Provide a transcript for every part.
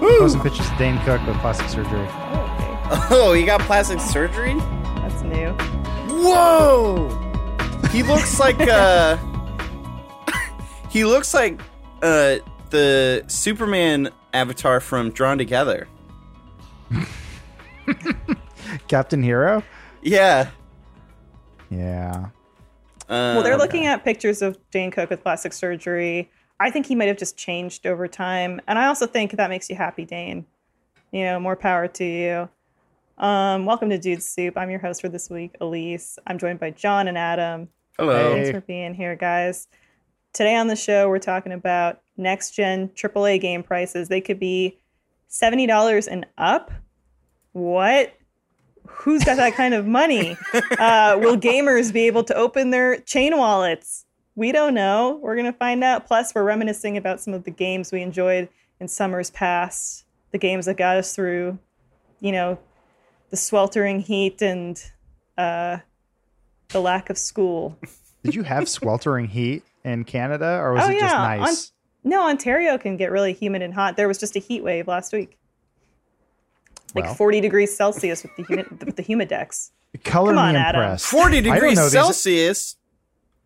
Posting pictures of Dane Cook with plastic surgery. Oh, okay. Oh, he got plastic surgery? That's new. Whoa! He looks like uh He looks like uh the Superman avatar from Drawn Together. Captain Hero? Yeah. Yeah. Well, they're looking at pictures of Dane Cook with plastic surgery. I think he might have just changed over time. And I also think that makes you happy, Dane. You know, more power to you. Um, welcome to Dude Soup. I'm your host for this week, Elise. I'm joined by John and Adam. Hello. Thanks for being here, guys. Today on the show, we're talking about next gen AAA game prices. They could be $70 and up. What? Who's got that kind of money? Uh, will gamers be able to open their chain wallets? We don't know. We're going to find out. Plus, we're reminiscing about some of the games we enjoyed in summers past, the games that got us through, you know, the sweltering heat and uh, the lack of school. Did you have sweltering heat in Canada or was Oh, it just yeah, nice? No, Ontario can get really humid and hot. There was just a heat wave last week, like Well. 40 degrees Celsius with the humid, with the humidex. Color Come on, me Adam. impressed. 40 degrees know these- Celsius.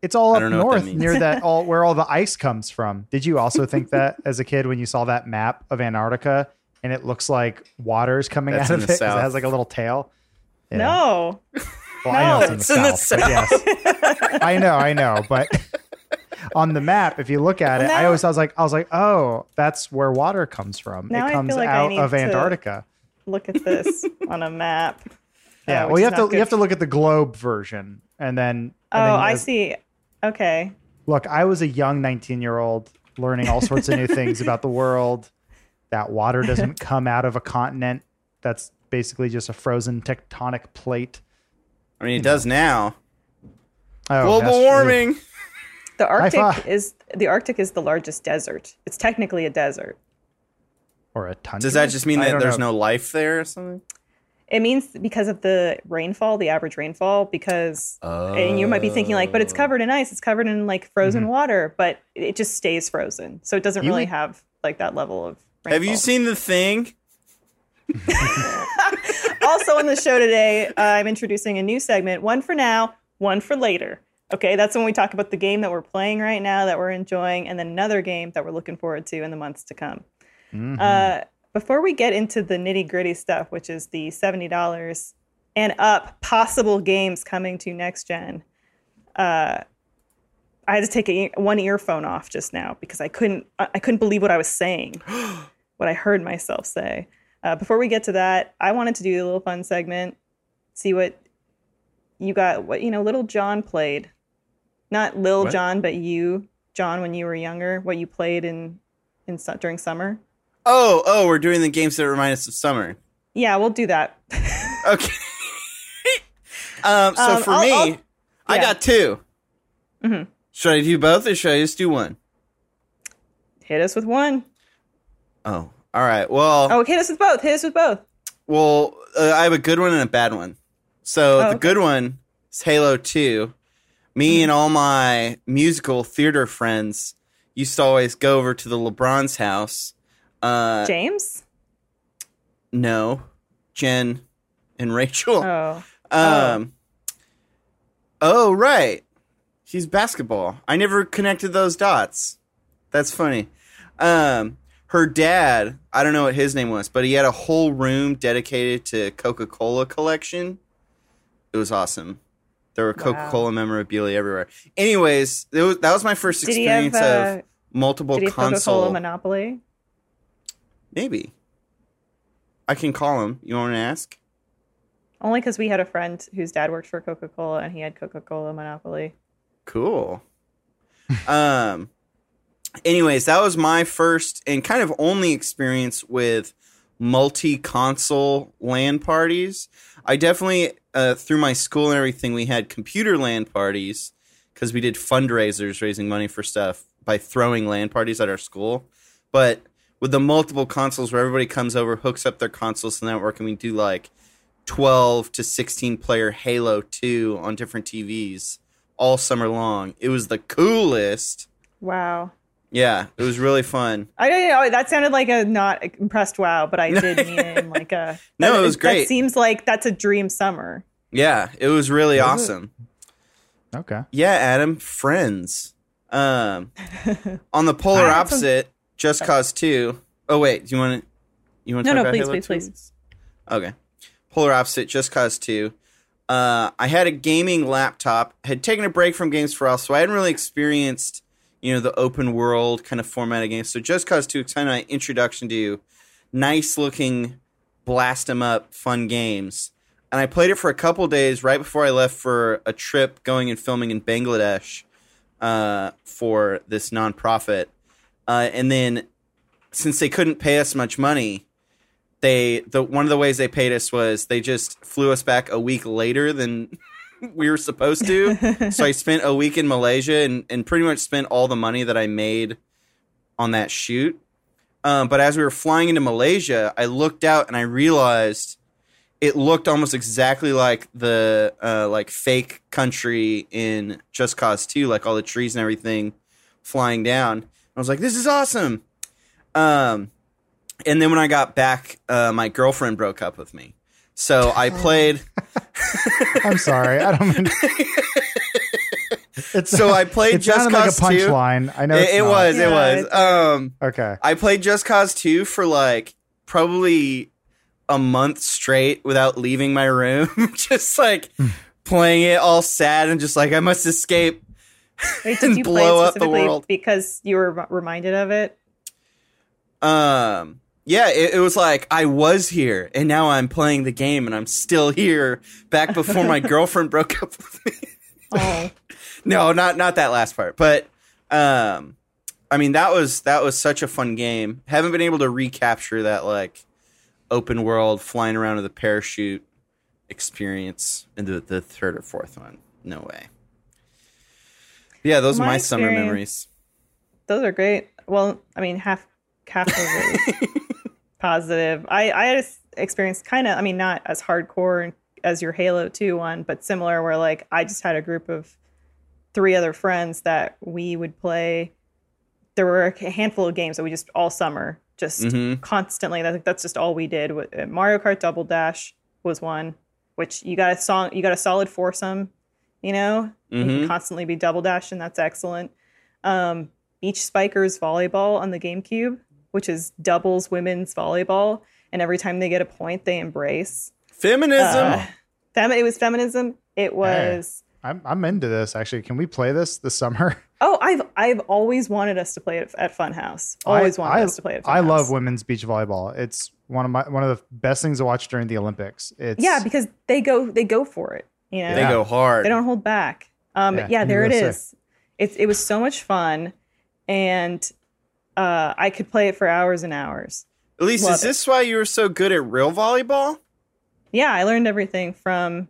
It's all up don't know what that north near that all where all the ice comes from. Did you also think that as a kid when you saw that map of Antarctica and it looks like water's coming That's out of the it 'cause it south. has like a little tail? Yeah. No, Well, I know No, it's in the south. but yes. I know, I know, but on the map, if you look at it, I Now- always I was like, I was like, oh, that's where water comes from. Now I it feel comes like I out need of to- Antarctica. look at this on a map. Yeah, Uh, well, which you is have to not you good have to look at the globe version, and then. and Oh, then I as- see. Okay. Look, I was a young 19 year old learning all sorts of new things about the world. That water doesn't come out of a continent. That's basically just a frozen tectonic plate. I mean, it does now. Oh, Global that's true. warming. The Arctic is the Arctic is the largest desert. It's technically a desert. Or a tundra. Does that just mean that there's know. no life there or something? It means because of the rainfall, the average rainfall, because and you might be thinking like, but it's covered in ice, it's covered in like frozen water, but it just stays frozen. So it doesn't Mm-hmm. You really would- have like that level of rainfall. Have you seen the thing? also on the show today, uh, I'm introducing a new segment, one for now, one for later. Okay, that's when we talk about the game that we're playing right now that we're enjoying, and then another game that we're looking forward to in the months to come. Mm-hmm. Uh, before we get into the nitty gritty stuff, which is the $70 and up possible games coming to next gen, uh, I had to take a, one earphone off just now because I couldn't I couldn't believe what I was saying, what I heard myself say. Uh, before we get to that, I wanted to do a little fun segment, see what you got, what you know, little John played, not Lil What? John, but you, John, when you were younger, what you played in in during summer. Oh, oh, we're doing the games that remind us of summer. Yeah, we'll do that. Okay. um, so Um, for I'll- me, I'll- I got 2 Mhm. Should I do both or should I just do one? Hit us with one. Oh, all right. Well, Oh, hit us with both. Hit us with both. well, uh, I have a good one and a bad one. So Oh, the okay. good one is Halo Two. Me Mm-hmm. and all my musical theater friends used to always go over to the LeBron's house. Uh, James. no, Jen and Rachel. Oh, Um. Oh. right. She's basketball. I never connected those dots. That's funny. Um, her dad. I don't know what his name was, but he had a whole room dedicated to Coca Cola collection. It was awesome. There were Coca Cola memorabilia everywhere. Anyways, it was, that was my first did he have? experience Uh, of multiple did he have Coca console. Cola Monopoly? Maybe. I can call him. You want to ask? Only because we had a friend whose dad worked for Coca Cola and he had Coca Cola Monopoly. Cool. um anyways, that was my first and kind of only experience with multi-console LAN parties. I definitely uh, through my school and everything we had computer LAN parties cuz we did fundraisers raising money for stuff by throwing LAN parties at our school. But with the multiple consoles where everybody comes over, hooks up their consoles to the network and we do like 12 to 16 player Halo 2 on different TVs all summer long. It was the coolest. Wow. Yeah, it was really fun. I don't know. That sounded like a not impressed wow, but I did mean it in like a. No, that- it was great. That seems like that's a dream summer. Yeah, it was really Was it? awesome. Okay. Yeah, Adam, friends. Um, on the polar I had some- opposite, Just Cause Two. Oh wait, do you want to? You want to No, no, please, Halo please, 2? please. Okay. Polar opposite, Just Cause 2. Uh, I had a gaming laptop, had taken a break from games for a while, so I hadn't really experienced, you know, the open world kind of format of games. So Just Cause 2 was kind of my introduction to you. nice looking, blast 'em up, fun games. And I played it for a couple days right before I left for a trip going and filming in Bangladesh uh, for this nonprofit. Uh, and then, since they couldn't pay us much money, they the one of the ways they paid us was they just flew us back a week later than we were supposed to. so I spent a week in Malaysia and, and pretty much spent all the money that I made on that shoot. Um, but as we were flying into Malaysia, I looked out and I realized it looked almost exactly like the uh, like fake country in Just Cause 2, like all the trees and everything flying down. I was like, this is awesome. Um, and then when I got back, uh, my girlfriend broke up with me. So I played. I'm sorry. I don't mean. It's, So I played it Just sounded like a Cause 2. punchline. I know It, it not. was. It was. Um, Okay. I played Just Cause 2 for like probably a month straight without leaving my room. just like Hmm. playing it all sad and just like I must escape. Wait, did you play blow it up the specifically world. because you were reminded of it? Um, yeah, it, it was like I was here and now I'm playing the game and I'm still here back before my girlfriend broke up with me. Oh, no, not not that last part, but um, I mean that was that was such a fun game. Haven't been able to recapture that like open world flying around with a parachute experience in the, the third or fourth one. No way. Yeah, those are My my summer memories. those are great. Well, I mean, half half of it positive. I I had this experience kind of. I mean, not as hardcore as your Halo Two one, but similar. Where like I just had a group of three other friends that we would play. There were a handful of games that we just all summer just Mhm. constantly. That, that's just all we did. Mario Kart Double Dash was one, which you got a song, you got a solid foursome. You know, you Mhm. can constantly be double dash, and that's excellent. Um, Beach Spikers volleyball on the GameCube, which is doubles women's volleyball, and every time they get a point, they embrace. Feminism. Uh, fem- it was feminism. It was. I'm I'm into this actually. Can we play this this summer? Oh, I've I've always wanted us to play it at Funhaus. Always I, wanted I, us to play it. At Funhaus. I love women's beach volleyball. It's one of my one of the best things to watch during the Olympics. It's Yeah, because they go they go for it. You know, they go hard. they don't hold back. Um, Yeah, yeah, there it USA. is. It it was so much fun, and uh, I could play it for hours and hours. Elise, love is this why you were so good at real volleyball? Yeah, I learned everything from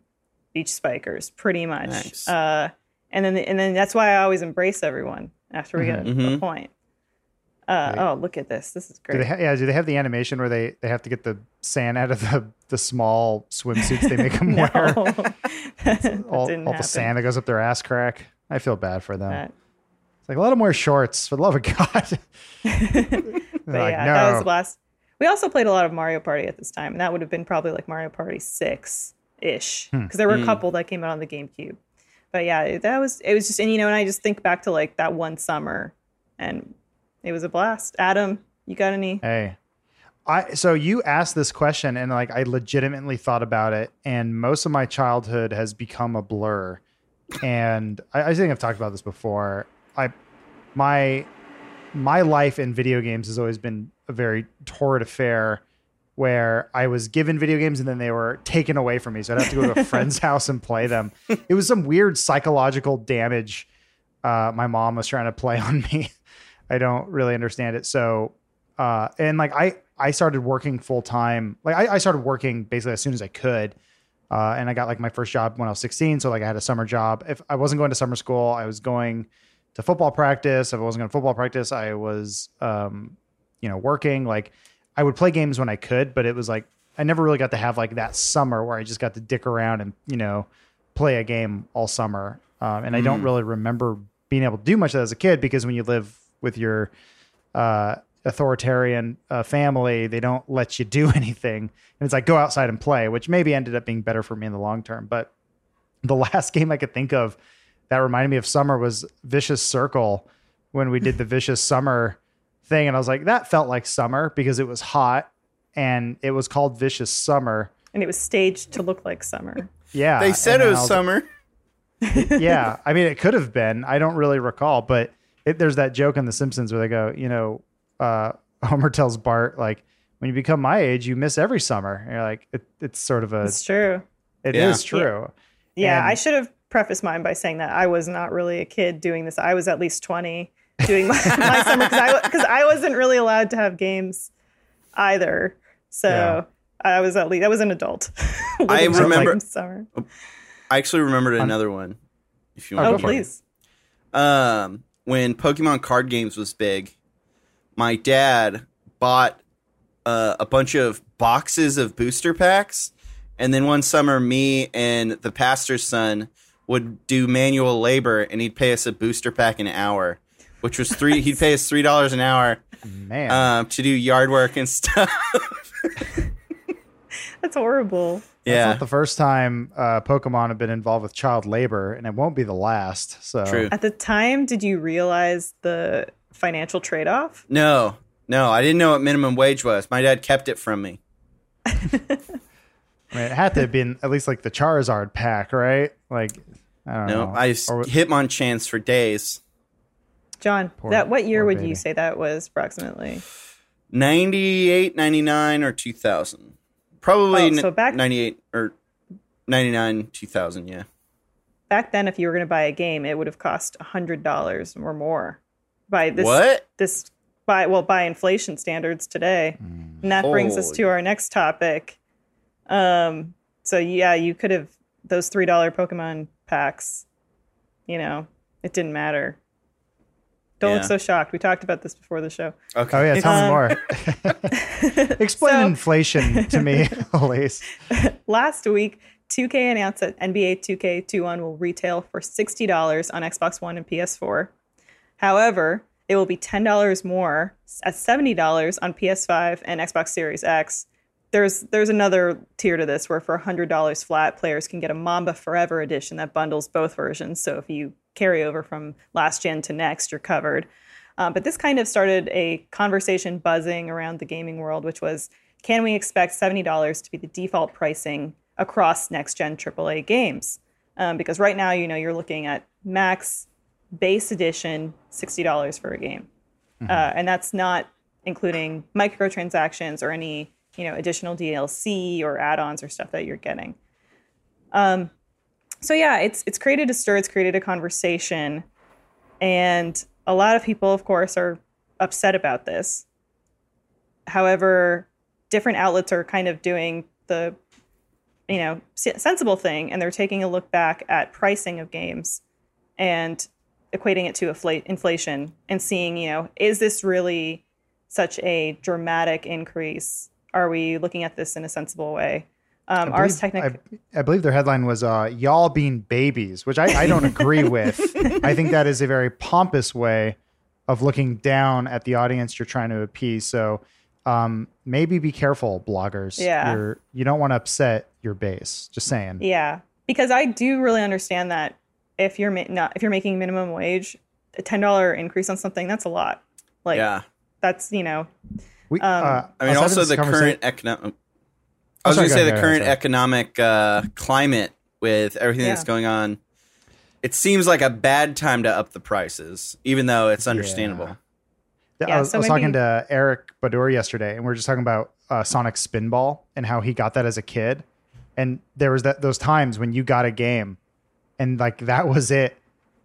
Beach Spikers, pretty much. Nice. Uh, and then and then that's why I always embrace everyone after we get a Mhm. point. Uh, Right. oh, look at this! This is Do great. they ha- yeah, do they have the animation where they, they have to get the sand out of the, the small swimsuits they make them wear? all, didn't all the sand that goes up their ass crack. I feel bad for them. That- It's like let them wear shorts for the love of God. but like, yeah, no. that was the last. We also played a lot of Mario Party at this time, and that would have been probably like Mario Party six ish, Hmm. because there were Hmm. a couple that came out on the GameCube. But yeah, that was it was just and you know, and I just think back to like that one summer, and it was a blast. Adam, you got any? Hey, I so you asked this question and like I legitimately thought about it, and most of my childhood has become a blur. And I, I think I've talked about this before. I my my life in video games has always been a very torrid affair where I was given video games and then they were taken away from me. So I'd have to go to a friend's house and play them. It was some weird psychological damage uh, my mom was trying to play on me. I don't really understand it. So, uh, and like I, I started working full time. Like I, I started working basically as soon as I could. Uh, and I got like my first job when I was 16. So like I had a summer job. If I wasn't going to summer school, I was going to football practice. If I wasn't going to football practice, I was, um, you know, working. Like I would play games when I could, but it was like I never really got to have like that summer where I just got to dick around and you know play a game all summer. Um, and I don't Mm. really remember being able to do much of that as a kid because when you live with your uh, authoritarian uh, family. They don't let you do anything, and it's like go outside and play, which maybe ended up being better for me in the long term. But the last game I could think of that reminded me of summer was Vicious Circle when we did the Vicious Summer thing, and I was like, that felt like summer because it was hot and it was called Vicious Summer. And it was staged to look like summer. Yeah, They said it then was I like, summer. yeah, I mean, it could have been. I don't really recall, but it, there's that joke in The Simpsons where they go, you know, uh, Homer tells Bart like, when you become my age, you miss every summer. And you're like, it, it's sort of a, It's true. it is Yeah. true. Yeah, And- I should have prefaced mine by saying that I was not really a kid doing this. I was at least 20 doing my, my summer because I, I wasn't really allowed to have games either. So Yeah. I was at least, I was an adult. I remember- life summer. I actually remembered another one. If you Oh, want Oh, go for it. please. um, when Pokemon card games was big, my dad bought uh, a bunch of boxes of booster packs, and then one summer, me and the pastor's son would do manual labor, and he'd pay us a booster pack an hour, which was three. he'd pay us three dollars an hour Man, um, to do yard work and stuff. That's horrible. That's yeah, not the first time uh, Pokemon have been involved with child labor, and it won't be the last. So True. At the time, did you realize the financial trade off? no, no, I didn't know what minimum wage was. My dad kept it from me. I mean, it had to have been at least like the Charizard pack, right? Like, I don't No, know. I just Or- Hitmonchan for days. John, Poor- that what year would baby. you say that was approximately? 98, 99, or 2000. Probably Oh, so back- 98 or 99, 2000, yeah. Back then, if you were going to buy a game, it would have cost hundred dollars or more. By this, what? this by well by inflation standards today, Mm. and that brings us to our next topic. Um, so yeah, you could have those three dollar Pokemon packs. You know, it didn't matter. Don't Yeah. look so shocked. We talked about this before the show. Okay. Oh yeah, tell me Um, more. Explain So- inflation to me, Elise. Last week, 2K announced that NBA 2K21 will retail for $60 on Xbox One and PS4. However, it will be $10 more at $70 on PS5 and Xbox Series X. There's there's another tier to this where for $100 flat, players can get a Mamba Forever edition that bundles both versions. So if you carry over from last gen to next, you're covered. Um, but this kind of started a conversation buzzing around the gaming world, which was can we expect $70 to be the default pricing across next gen AAA games? Um, because right now, you know, you're looking at max base edition $60 for a game. Uh, and that's not including microtransactions or any, you know, additional DLC or add-ons or stuff that you're getting. Um, so yeah, it's it's created a stir, it's created a conversation, and a lot of people, of course, are upset about this. However, different outlets are kind of doing the, you know, sensible thing, and they're taking a look back at pricing of games and equating it to infl- inflation and seeing, you know, is this really such a dramatic increase? Are we looking at this in a sensible way? Um, I ours believe- I, I believe their headline was uh, "Y'all being babies," which I, I don't agree with. I think that is a very pompous way of looking down at the audience you're trying to appease. So um, maybe be careful, bloggers. Yeah. You're, you don't want to upset your base. Just saying. Yeah, because I do really understand that if you're ma- not if you're making minimum wage, a ten dollar increase on something that's a lot. Like yeah. that's you know We, Um, uh, I mean, also the conversa- current economic. I Oh, was sorry, going to say ahead, the current economic uh, climate with everything that's going on. It seems like a bad time to up the prices, even though it's understandable. Yeah, Yeah, I was, so I was maybe- talking to Eric Baudour yesterday, and we are just talking about uh, Sonic Spinball and how he got that as a kid. And there was that those times when you got a game, and like that was it.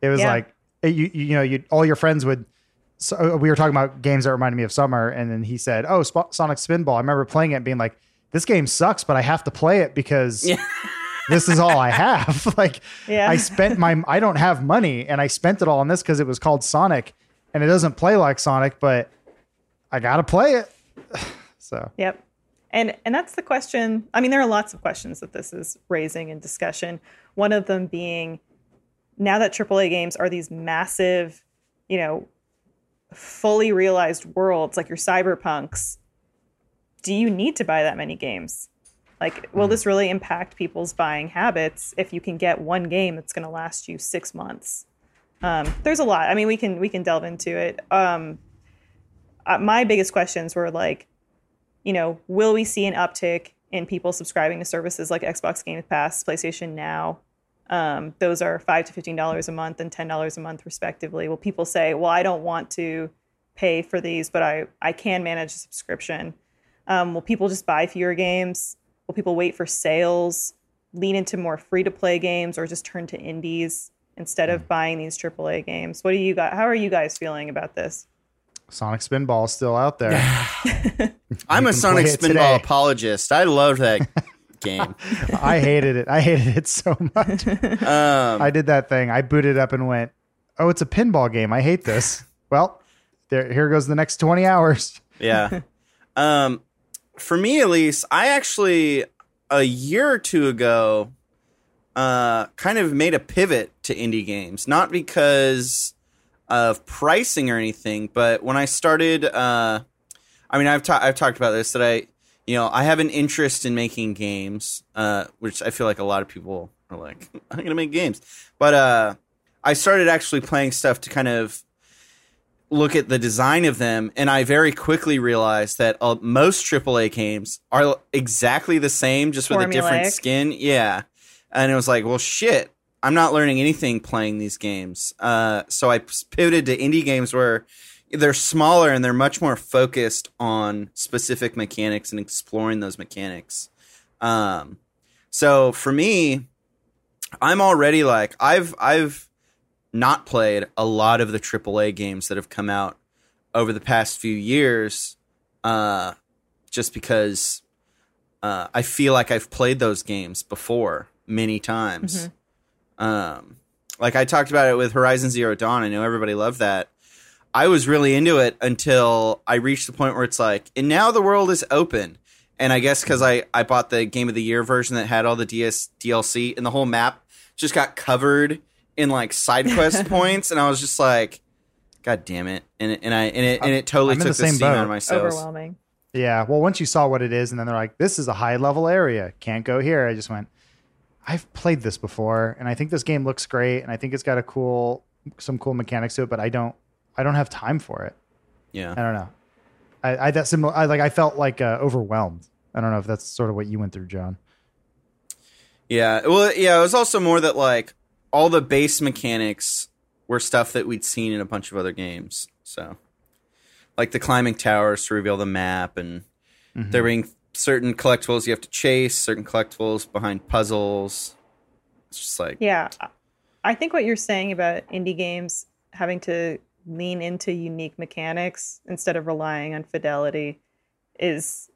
It was Yeah. like it, you you know you all your friends would. So uh, we were talking about games that reminded me of summer, and then he said, "Oh, Sp- Sonic Spinball." I remember playing it, and being like, "This game sucks, but I have to play it because Yeah. this is all I have." like Yeah. I spent my I don't have money and I spent it all on this because it was called Sonic and it doesn't play like Sonic, but I gotta play it. so Yep. And and that's the question. I mean, there are lots of questions that this is raising in discussion. One of them being now that AAA games are these massive, you know, fully realized worlds like your cyberpunks, do you need to buy that many games? Like, will this really impact people's buying habits if you can get one game that's going to last you six months? Um, there's a lot. I mean, we can we can delve into it. Um, uh, my biggest questions were like, you know, will we see an uptick in people subscribing to services like Xbox Game Pass, PlayStation Now? Um, those are five to fifteen dollars a month and ten dollars a month, respectively. Will people say, "Well, I don't want to pay for these, but I I can manage a subscription"? Um, will people just buy fewer games? Will people wait for sales, lean into more free to play games, or just turn to indies instead of buying these AAA games? What do you got? How are you guys feeling about this? Sonic Spinball is still out there. I'm a Sonic play it Spinball today. apologist. I love that game. I hated it. I hated it so much. Um, I did that thing. I booted up and went, "Oh, it's a pinball game. I hate this." Well, there here goes the next 20 hours. yeah. Um, for me, at least, I actually a year or two ago, uh, kind of made a pivot to indie games, not because of pricing or anything, but when I started, uh, I mean, I've ta- I've talked about this that I, you know, I have an interest in making games, uh, which I feel like a lot of people are like, I'm gonna make games, but uh, I started actually playing stuff to kind of look at the design of them, and I very quickly realized that uh, most AAA games are exactly the same, just with a different skin. Yeah, and it was like, well, shit, I'm not learning anything playing these games. Uh, so I pivoted to indie games where they're smaller and they're much more focused on specific mechanics and exploring those mechanics. Um, so for me, I'm already like I've I've not played a lot of the AAA games that have come out over the past few years, uh, just because uh, I feel like I've played those games before many times. Um, like I talked about it with Horizon Zero Dawn. I know everybody loved that. I was really into it until I reached the point where it's like, and now the world is open. And I guess because I, I bought the Game of the Year version that had all the DS, DLC and the whole map just got covered in like side quest points, and I was just like, God damn it! And it, and I and it and it totally I'm in took the the, same steam boat. out of my sails. Overwhelming. Yeah. Well, once you saw what it is, and then they're like, "This is a high level area. Can't go here." I just went, "I've played this before, and I think this game looks great, and I think it's got a cool, some cool mechanics to it, but I don't, I don't have time for it. Yeah. I don't know. I, I that similar. I like. I felt like uh, overwhelmed. I don't know if that's sort of what you went through, John. Yeah. Well, yeah, it was also more that like all the base mechanics were stuff that we'd seen in a bunch of other games. So, like the climbing towers to reveal the map, and Mm-hmm. there being certain collectibles you have to chase, certain collectibles behind puzzles. It's just like, Yeah. I think what you're saying about indie games having to lean into unique mechanics instead of relying on fidelity is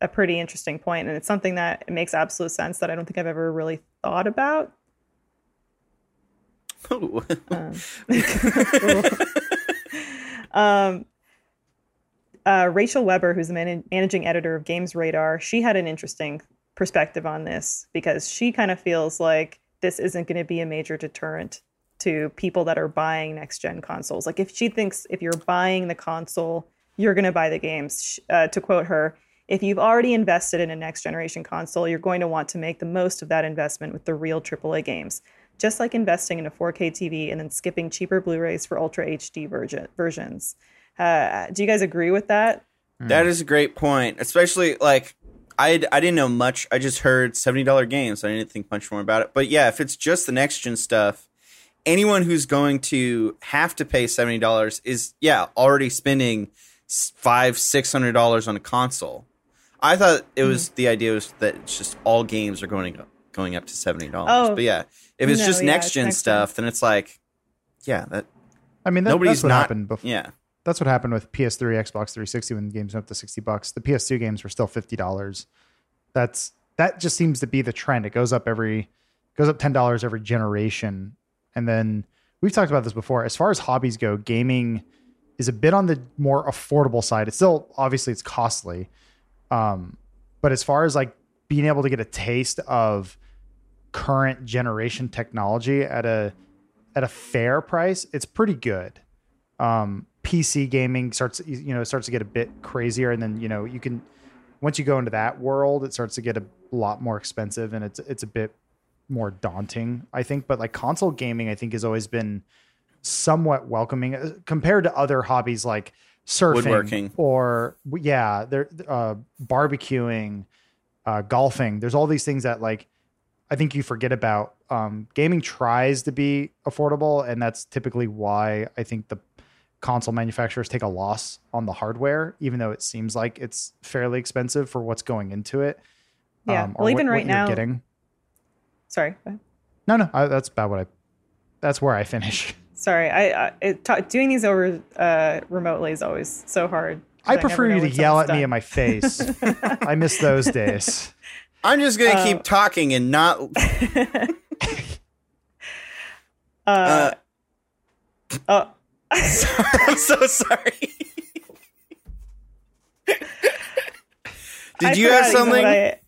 a pretty interesting point, and it's something that makes absolute sense that I don't think I've ever really thought about. um, uh, Rachel Weber, who's the man- managing editor of Games Radar, she had an interesting perspective on this because she kind of feels like this isn't going to be a major deterrent to people that are buying next gen consoles. Like if she thinks if you're buying the console, you're going to buy the games. Uh, to quote her, if you've already invested in a next generation console, you're going to want to make the most of that investment with the real AAA games. Just like investing in a 4K TV and then skipping cheaper Blu-rays for Ultra HD version- versions. Uh, do you guys agree with that? That is a great point, especially like I I didn't know much. I just heard seventy dollar games. I didn't think much more about it. But yeah, if it's just the next gen stuff, anyone who's going to have to pay seventy dollars is yeah already spending s- five six hundred dollars on a console. I thought it was the idea was that it's just all games are going up going up to seventy dollars. Oh. but yeah, if it's No, just yeah, next gen gen. stuff, then it's like yeah that I mean, that, nobody's that's what not happened before. yeah That's what happened with PS3, Xbox 360 when the games went up to 60 bucks. The PS2 games were still $50. That's that just seems to be the trend. It goes up every goes up $10 every generation. And then we've talked about this before. As far as hobbies go, gaming is a bit on the more affordable side. It's still obviously it's costly. Um, but as far as like being able to get a taste of current generation technology at a at a fair price, it's pretty good um, PC gaming starts you know starts to get a bit crazier, and then you know you can once you go into that world, it starts to get a lot more expensive, and it's it's a bit more daunting, I think. But like console gaming, I think has always been somewhat welcoming uh, compared to other hobbies like surfing Woodworking. or yeah, there uh, barbecuing, uh, golfing. There's all these things that like I think you forget about. Um, gaming tries to be affordable, and that's typically why I think the console manufacturers take a loss on the hardware, even though it seems like it's fairly expensive for what's going into it. Yeah. um, or well, even what- right what now. getting. Sorry. No, no, I, that's about what I. That's where I finish. Sorry. I, I it, ta- doing these over uh, remotely is always so hard. I never prefer you to yell at someone's me in my face. I miss those days. I'm just gonna Uh, keep talking and not. done. Uh, uh, oh. I'm so sorry. Did I you have something? I,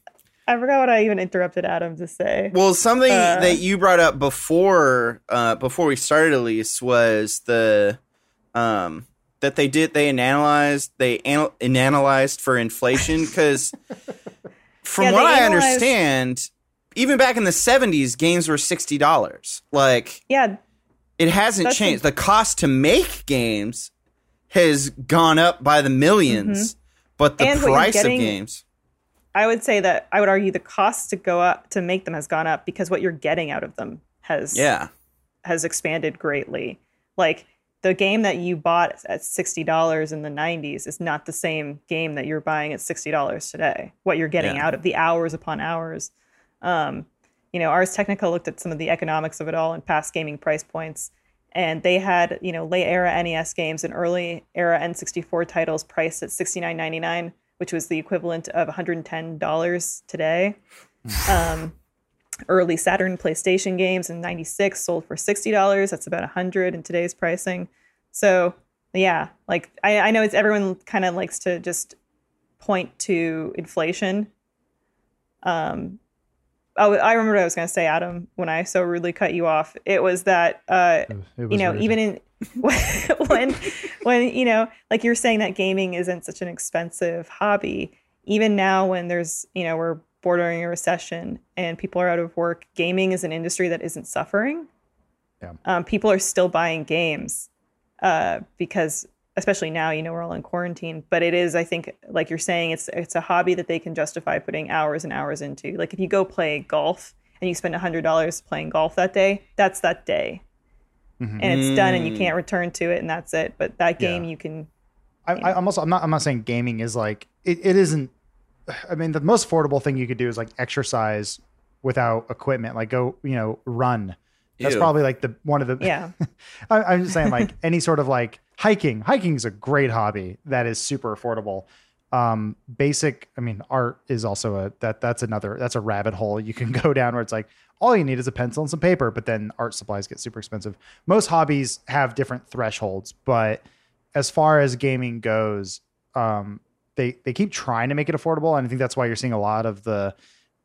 I forgot what I even interrupted Adam to say. Well, something Uh, that you brought up before uh, before we started, Elise, was the um, that they did they analyzed they anal- analyzed for inflation because from Yeah, what I analyzed- understand, even back in the seventies, games were sixty dollars. Like Yeah, it hasn't changed. The cost to make games has gone up by the 1000000s but the Mm-hmm. And price getting- of games, I would say that I would argue the cost to go up to make them has gone up because what you're getting out of them has yeah, has expanded greatly. Like the game that you bought at sixty dollars in the '90s is not the same game that you're buying at sixty dollars today. What you're getting Yeah. out of the hours upon hours. Um, you know, Ars Technica looked at some of the economics of it all and past gaming price points, and they had you know late era NES games and early era N64 titles priced at sixty nine ninety nine, which was the equivalent of one hundred and ten dollars today. Um, early Saturn PlayStation games in 96 sold for $60. That's about 100 in today's pricing. So, yeah, like I, I know it's everyone kind of likes to just point to inflation. Um, oh, I remember what I was going to say, Adam, when I so rudely cut you off. It was that, uh, It was- it was you know, even in when, when, you know, like you're saying that gaming isn't such an expensive hobby, even now when there's, you know, we're bordering a recession and people are out of work, gaming is an industry that isn't suffering. Yeah. Um, people are still buying games uh, because, especially now, you know, we're all in quarantine. But it is, I think, like you're saying, it's it's a hobby that they can justify putting hours and hours into. Like if you go play golf and you spend hundred dollars playing golf that day, that's that day, Mhm. and it's done, and you Mm. can't return to it, and that's it. But that Yeah. game, you can. I, I, I'm also I'm not I'm not saying gaming is like it, it isn't. I mean, the most affordable thing you could do is like exercise without equipment, like go you know run. That's Ew. probably like the one of the. Yeah. I, I'm just saying like any sort of like hiking. Hiking is a great hobby that is super affordable. Um, basic. I mean, art is also a that that's another that's a rabbit hole you can go down where it's like all you need is a pencil and some paper, but then art supplies get super expensive. Most hobbies have different thresholds, but as far as gaming goes, um, they they keep trying to make it affordable, and I think that's why you're seeing a lot of the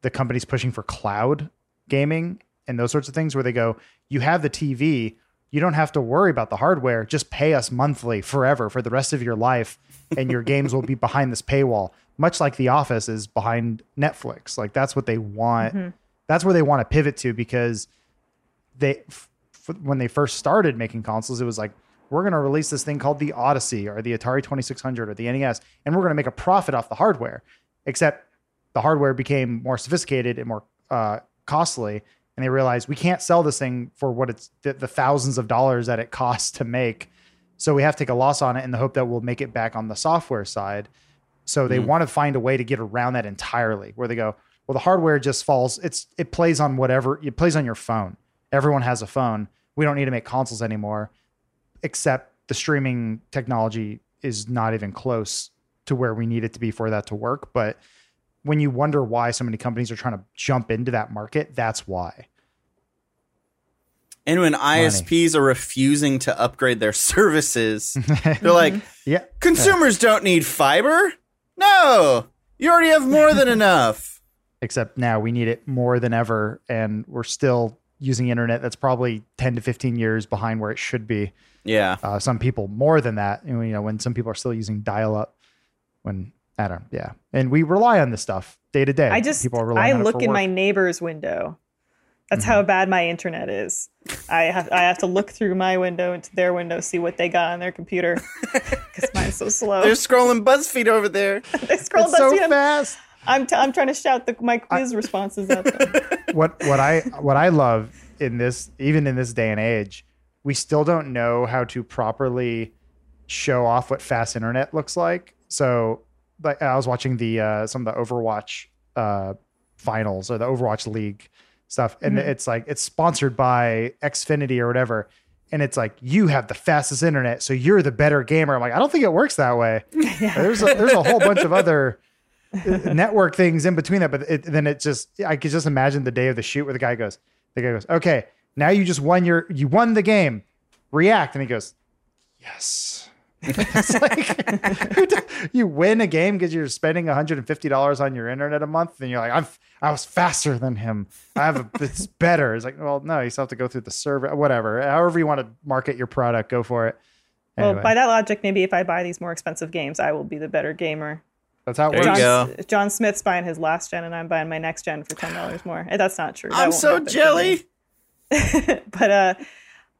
the companies pushing for cloud gaming and those sorts of things, where they go, you have the TV, you don't have to worry about the hardware, just pay us monthly forever for the rest of your life, and your games will be behind this paywall, much like The Office is behind Netflix. Like that's what they want. Mm-hmm. That's where they want to pivot to because they f- when they first started making consoles, it was like we're going to release this thing called the Odyssey or the Atari 2600 or the NES, and we're going to make a profit off the hardware. Except the hardware became more sophisticated and more uh, costly, and they realized we can't sell this thing for what it's the, the thousands of dollars that it costs to make. So we have to take a loss on it in the hope that we'll make it back on the software side. So they want to find a way to get around that entirely, where they go, well, the hardware just falls. It's it plays on whatever it plays on your phone. Everyone has a phone. We don't need to make consoles anymore, except the streaming technology is not even close to where we need it to be for that to work. But when you wonder why so many companies are trying to jump into that market, that's why. And when ISPs are refusing to upgrade their services, they're like, yeah, consumers don't need fiber. No, you already have more than enough. except now we need it more than ever and we're still using internet that's probably 10 to 15 years behind where it should be. Yeah. Uh, some people more than that. You know, when some people are still using dial up. When I don't, yeah, and we rely on this stuff day to day. I just people are I relying on it look in work. my neighbor's window. That's Mm-hmm. how bad my internet is. I have I have to look through my window into their window, see what they got on their computer because mine's so slow. They're scrolling BuzzFeed over there. they scroll It's so BuzzFeed. I'm, fast. I'm, t- I'm trying to shout the, my quiz responses at them. what what I what I love in this even in this day and age, we still don't know how to properly show off what fast internet looks like. So like I was watching the uh some of the Overwatch uh finals or the Overwatch League stuff and Mhm. it's like it's sponsored by Xfinity or whatever and it's like you have the fastest internet so you're the better gamer. I'm like I don't think it works that way. There's a, there's a whole bunch of other uh, network things in between that, but it, then it just I could just imagine the day of the shoot where the guy goes, the guy goes, okay, now you just won your you won the game, react, and he goes, yes. it's like who do- you win a game because you're spending 150 dollars on your internet a month, and you're like, I'm I was faster than him. I have a it's better. It's like, well, no, you still have to go through the server, whatever. However you want to market your product, go for it. Well, by that logic, maybe if I buy these more expensive games, I will be the better gamer. that's how it There you works. go. John, John Smith's buying his last gen, and I'm buying my next gen for ten dollars more. Eh, That's not true. That I'm so happen for jelly. but uh,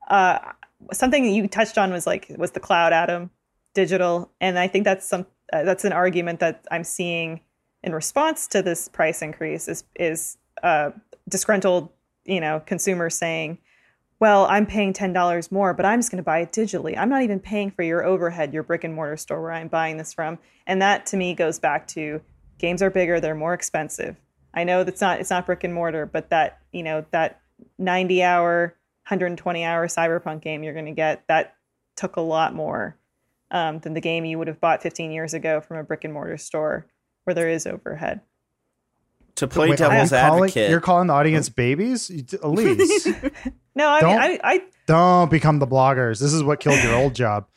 uh, something you touched on was like was the cloud Adam digital, and I think that's some uh, that's an argument that I'm seeing in response to this price increase is is uh, disgruntled you know consumers saying, well, I'm paying ten dollars more, but I'm just going to buy it digitally. I'm not even paying for your overhead, your brick and mortar store where I'm buying this from, and that to me goes back to games are bigger, they're more expensive. I know that's not it's not brick and mortar, but that you know that 90 hour, 120 hour cyberpunk game you're going to get that took a lot more um, than the game you would have bought 15 years ago from a brick and mortar store where there is overhead. To play Wait, are you devil's calling- advocate. You're calling the audience babies, You- Elise. No, I Don't- I, I Don't become the bloggers. This is what killed your old job.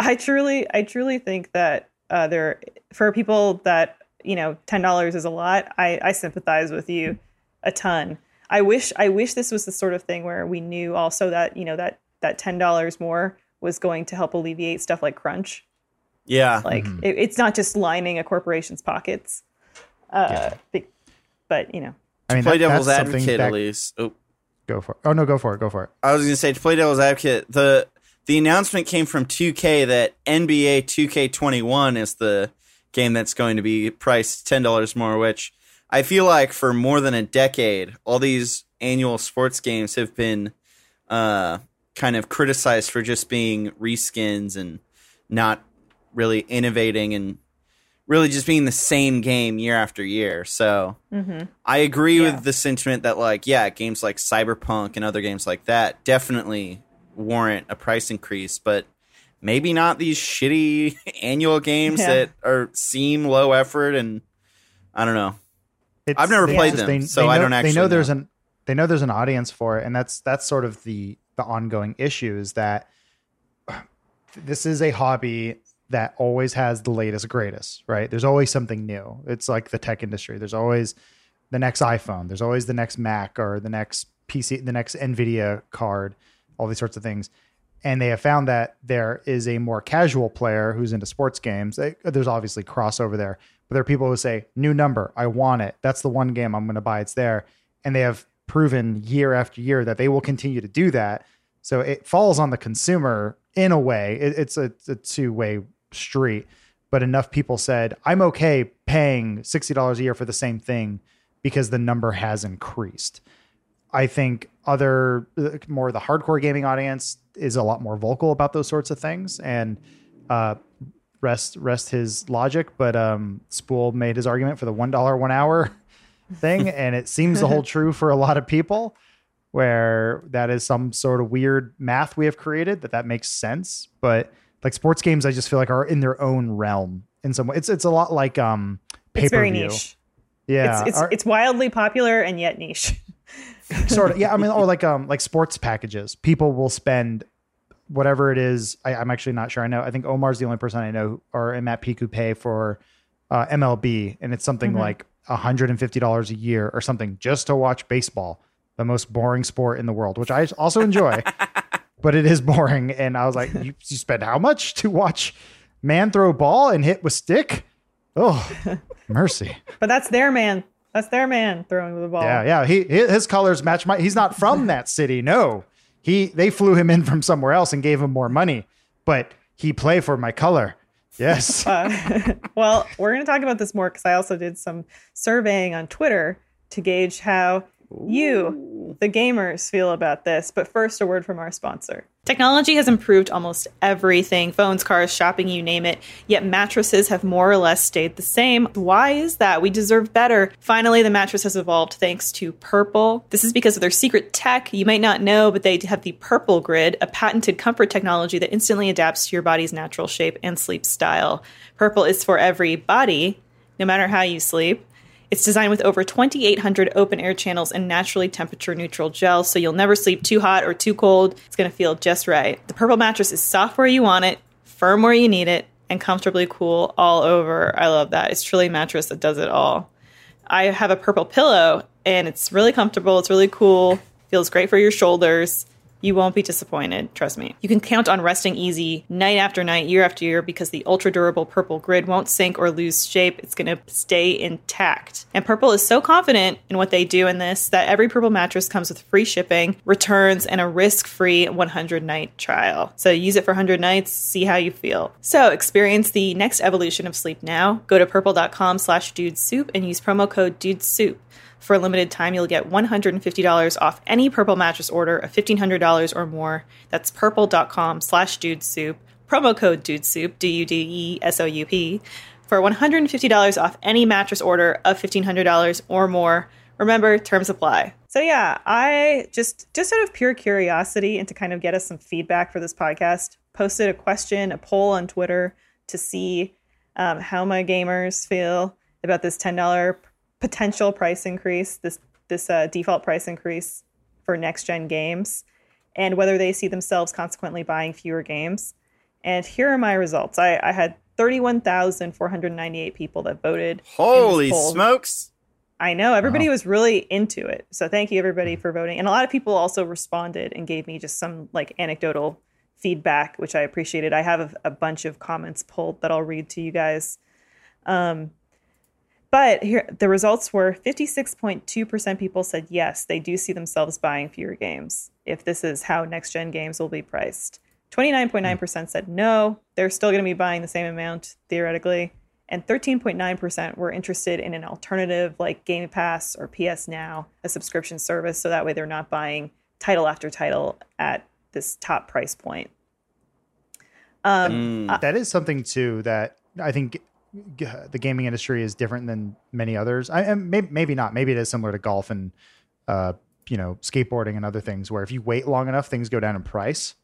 I truly, I truly think that uh, there, for people that you know, ten dollars is a lot. I, I sympathize with you a ton. I wish, I wish this was the sort of thing where we knew also that you know that that ten dollars more was going to help alleviate stuff like crunch. yeah. Like Mhm. it, it's not just lining a corporation's pockets. Uh, be- but you know, I mean, play that- devil's that's something advocate, that- Elise. Oh, Go for it. Oh no, go for it. Go for it. I was going to say to play devil's advocate. The the announcement came from 2K that NBA 2K21 is the game that's going to be priced ten dollars more. Which I feel like for more than a decade, all these annual sports games have been uh, kind of criticized for just being reskins and not really innovating and really just being the same game year after year. So hmm I agree Yeah. with the sentiment that like yeah, games like Cyberpunk and other games like that definitely warrant a price increase, but maybe not these shitty annual games Yeah. that are seem low effort and I don't know. It's- I've never played them, they- so they I don't actually. They actually know there's know. an they know there's an audience for it, and that's that's sort of the the ongoing issue is that this is a hobby that always has the latest greatest, right? There's always something new. It's like the tech industry. There's always the next iPhone. There's always the next Mac or the next PC, the next Nvidia card, all these sorts of things. And they have found that there is a more casual player who's into sports games. They- There's obviously crossover there, but there are people who say, "New number, I want it. That's the one game I'm going to buy. It's there." And they have proven year after year that they will continue to do that. So it falls on the consumer in a way. It, it's a, a two way street, but enough people said, I'm okay paying $60 a year for the same thing because the number has increased. I think other, more the hardcore gaming audience is a lot more vocal about those sorts of things and uh, rest rest his logic. But um, Spoole made his argument for the $1 one hour thing, and it seems to hold true for a lot of people where that is some sort of weird math we have created that that makes sense but like sports games i just feel like are in their own realm in some way it's it's a lot like um it's very pay-per-view. niche. yeah it's it's, Are- it's wildly popular and yet niche. sort of yeah i mean or like um like sports packages people will spend whatever it is I, i'm actually not sure i know i think omar's the only person i know or Peake who pay for uh, mlb and it's something Mhm. like $150 a year or something just to watch baseball the most boring sport in the world, which I also enjoy, but it is boring. And I was like, you, you spend how much to watch man throw ball and hit with stick? Oh, mercy. But that's their man. That's their man throwing the ball. Yeah, yeah. He his colors match my. He's not from that city. No, he they flew him in from somewhere else and gave him more money, but he play for my color. Yes. Uh, well, we're going to talk about this more because I also did some surveying on Twitter to gauge how you, the gamers, feel about this. But first, a word from our sponsor. Technology has improved almost everything phones, cars, shopping, you name it. Yet mattresses have more or less stayed the same. Why is that? We deserve better. Finally, the mattress has evolved thanks to Purple. This is because of their secret tech. You might not know, but they have the Purple Grid, a patented comfort technology that instantly adapts to your body's natural shape and sleep style. Purple is for every body, no matter how you sleep. It's designed with over 2,800 open air channels and naturally temperature neutral gels, so you'll never sleep too hot or too cold. It's going to feel just right. The Purple mattress is soft where you want it, firm where you need it, and comfortably cool all over. I love that. It's truly a mattress that does it all. I have a purple pillow, and it's really comfortable. It's really cool. Feels great for your shoulders. You won't be disappointed, trust me. You can count on resting easy night after night, year after year, because the ultra durable Purple grid won't sink or lose shape. It's going to stay intact. And Purple is so confident in what they do in this that every Purple mattress comes with free shipping, returns, and a risk free 100 night trial. So use it for 100 nights, see how you feel. So experience the next evolution of sleep now. Go to purple.com slash dude soup and use promo code dude soup. For a limited time, you'll get $150 off any Purple mattress order of $1,500 or more. That's purple.com slash dudesoup. Promo code dudesoup, D-U-D-E-S-O-U-P, for $150 off any mattress order of $1,500 or more. Remember, terms apply. So yeah, I just just out of pure curiosity and to kind of get us some feedback for this podcast, posted a question, a poll on Twitter to see um, how my gamers feel about this ten dollar potential price increase, this this uh, default price increase for next gen games, and whether they see themselves consequently buying fewer games. And here are my results. I, I had thirty one thousand four hundred ninety eight people that voted. Holy smokes! I know everybody wow. was really into it. So thank you everybody for voting. And a lot of people also responded and gave me just some like anecdotal feedback, which I appreciated. I have a, a bunch of comments pulled that I'll read to you guys. Um, but here, the results were 56.2% people said yes, they do see themselves buying fewer games if this is how next gen games will be priced. 29.9% said no, they're still going to be buying the same amount theoretically. And 13.9% were interested in an alternative like Game Pass or PS Now, a subscription service, so that way they're not buying title after title at this top price point. Um, mm. that is something too that I think the gaming industry is different than many others. I maybe, maybe not. Maybe it is similar to golf and uh, you know skateboarding and other things where if you wait long enough, things go down in price.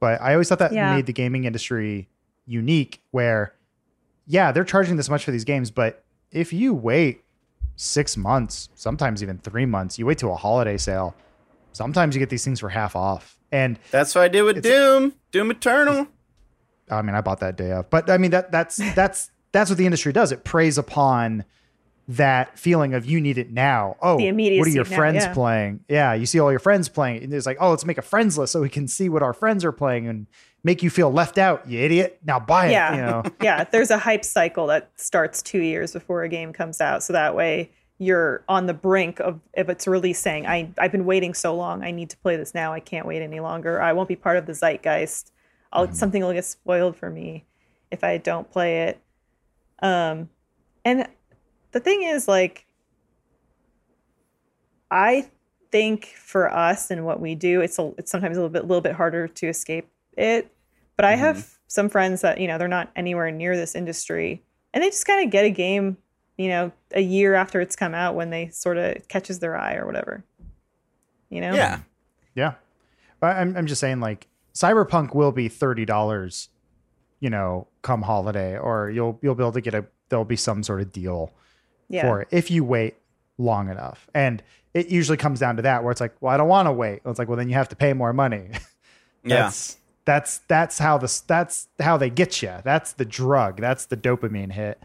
But I always thought that yeah. made the gaming industry unique. Where yeah, they're charging this much for these games, but if you wait six months, sometimes even three months, you wait to a holiday sale. Sometimes you get these things for half off, and that's what I did with Doom, Doom Eternal. I mean, I bought that day of, but I mean that that's that's that's what the industry does. It preys upon that feeling of you need it now. Oh, what are your friends yeah. playing? Yeah, you see all your friends playing. And it's like, oh, let's make a friends list so we can see what our friends are playing and make you feel left out, you idiot. Now buy it. Yeah. You know? yeah. There's a hype cycle that starts two years before a game comes out. So that way you're on the brink of if it's release saying, I, I've been waiting so long. I need to play this now. I can't wait any longer. I won't be part of the zeitgeist. I'll, mm. Something will get spoiled for me if I don't play it. Um, and the thing is, like, I think for us and what we do, it's a, it's sometimes a little bit, little bit harder to escape it. But I mm-hmm. have some friends that you know they're not anywhere near this industry, and they just kind of get a game, you know, a year after it's come out when they sort of catches their eye or whatever. You know? Yeah. Yeah. I'm I'm just saying like Cyberpunk will be thirty dollars you know, come holiday, or you'll you'll be able to get a there'll be some sort of deal yeah. for it if you wait long enough. And it usually comes down to that where it's like, well, I don't want to wait. It's like, well, then you have to pay more money. that's yeah. that's that's how the that's how they get you. That's the drug. That's the dopamine hit.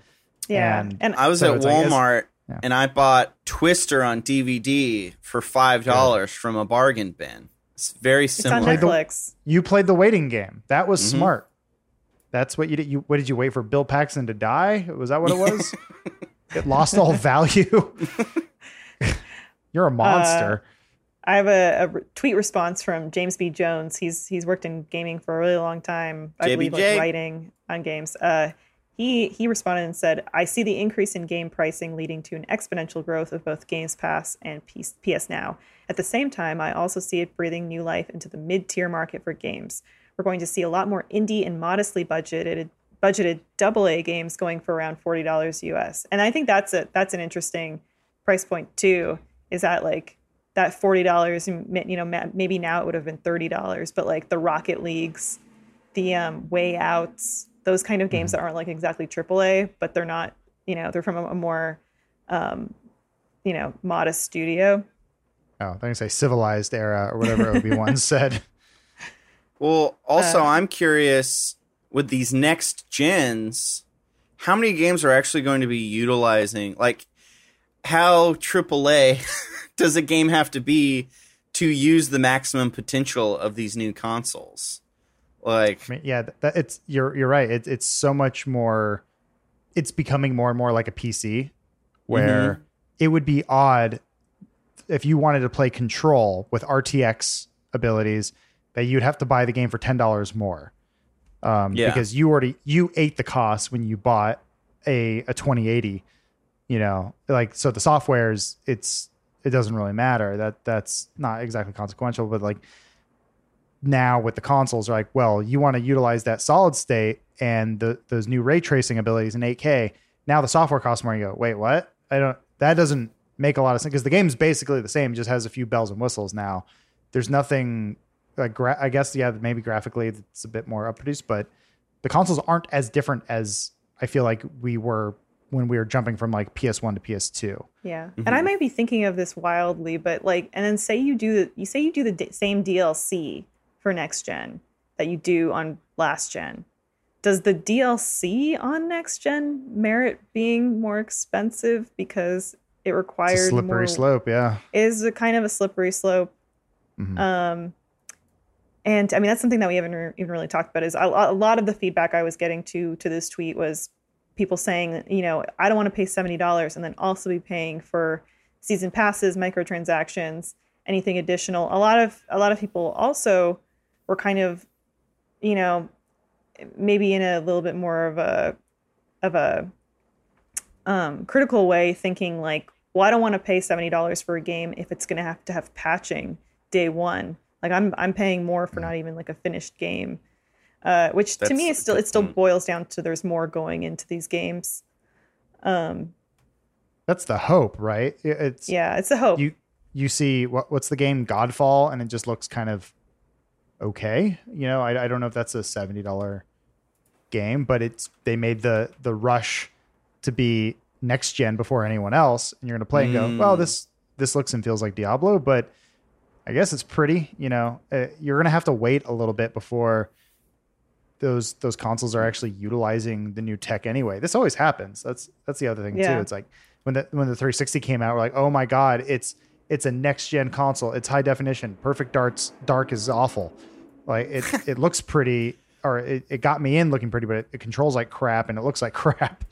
Yeah. And, and I was so at Walmart like, Yeah. and I bought Twister on DVD for five dollars from a bargain bin. It's very It's on similar. the- Netflix. You played the waiting game. That was Mhm. smart. That's what you did. You what did you wait for Bill Paxton to die? Was that what it was? it lost all value. You're a monster. I have a, a tweet response from James B. Jones. He's he's worked in gaming for a really long time. I believe like writing on games. Uh, he he responded and said, "I see the increase in game pricing leading to an exponential growth of both Games Pass and PS, PS Now. At the same time, I also see it breathing new life into the mid-tier market for games. We're going to see a lot more indie and modestly budgeted budgeted double A games going for around forty dollars US. And I think that's a that's an interesting price point too. Is that like that forty dollars? You know, maybe now it would have been thirty dollars, but like the Rocket Leagues, the um, Way Outs, those kind of games that aren't like exactly AAA, but they're not. You know, they're from a, a more, um, you know, modest studio. Oh, I'm gonna say civilized era or whatever Obi Wan said. Well, also, Uh, I'm curious with these next gens, how many games are actually going to be utilizing, like, how AAA does a game have to be to use the maximum potential of these new consoles? Like, I mean, yeah, that, that- it's you're you're right. It's it's so much more. It's becoming more and more like a PC, where it would be odd if you wanted to play Control with RTX abilities that you'd have to buy the game for ten dollars more. Um, Yeah. because you already you ate the cost when you bought a a 2080. You know, like so the software's it's it doesn't really matter. That that's not exactly consequential, but like now with the consoles are like, well, you want to utilize that solid state and the those new ray tracing abilities in 8K. Now the software costs more. You go, wait, what? I don't. That doesn't make a lot of sense because the game's basically the same, just has a few bells and whistles. Now there's nothing like gra- I guess yeah, maybe graphically it's a bit more upproduced, but the consoles aren't as different as I feel like we were when we were jumping from like PS1 to PS2. Yeah, and I might be thinking of this wildly, but like, and then say you do the you say you do the d- same DLC for next gen that you do on last gen. Does the DLC on next gen merit being more expensive because it requires It's slippery more, slope, yeah. Is a kind of a slippery slope. Mhm. Um, and I mean that's something that we haven't re- even really talked about. Is a, a lot of the feedback I was getting to to this tweet was people saying, you know, I don't want to pay seventy dollars and then also be paying for season passes, microtransactions, anything additional. A lot of a lot of people also were kind of, you know, maybe in a little bit more of a of a um, critical way, thinking like, well, I don't want to pay seventy dollars for a game if it's going to have to have patching day one. Like I'm I'm paying more for not even like a finished game, uh, which to me a is still it still boils down to there's more going into these games. Um, That's the hope, right? It's yeah, it's a hope. you you see what what's the game Godfall and it just looks kind of okay. You know, I, I don't know if that's a seventy dollar game, but it's they made the the rush to be next gen before anyone else, and you're gonna play and go, well, Mm. this this looks and feels like Diablo, but I guess it's pretty. You know, uh, you're gonna have to wait a little bit before those those consoles are actually utilizing the new tech anyway. This always happens. That's that's the other thing Yeah. too. It's like when the when the 360 came out, we're like, oh my god, it's it's a next gen console. It's high definition. Perfect darts dark is awful. Like it it looks pretty, or it, it got me in looking pretty, but it, it controls like crap and it looks like crap.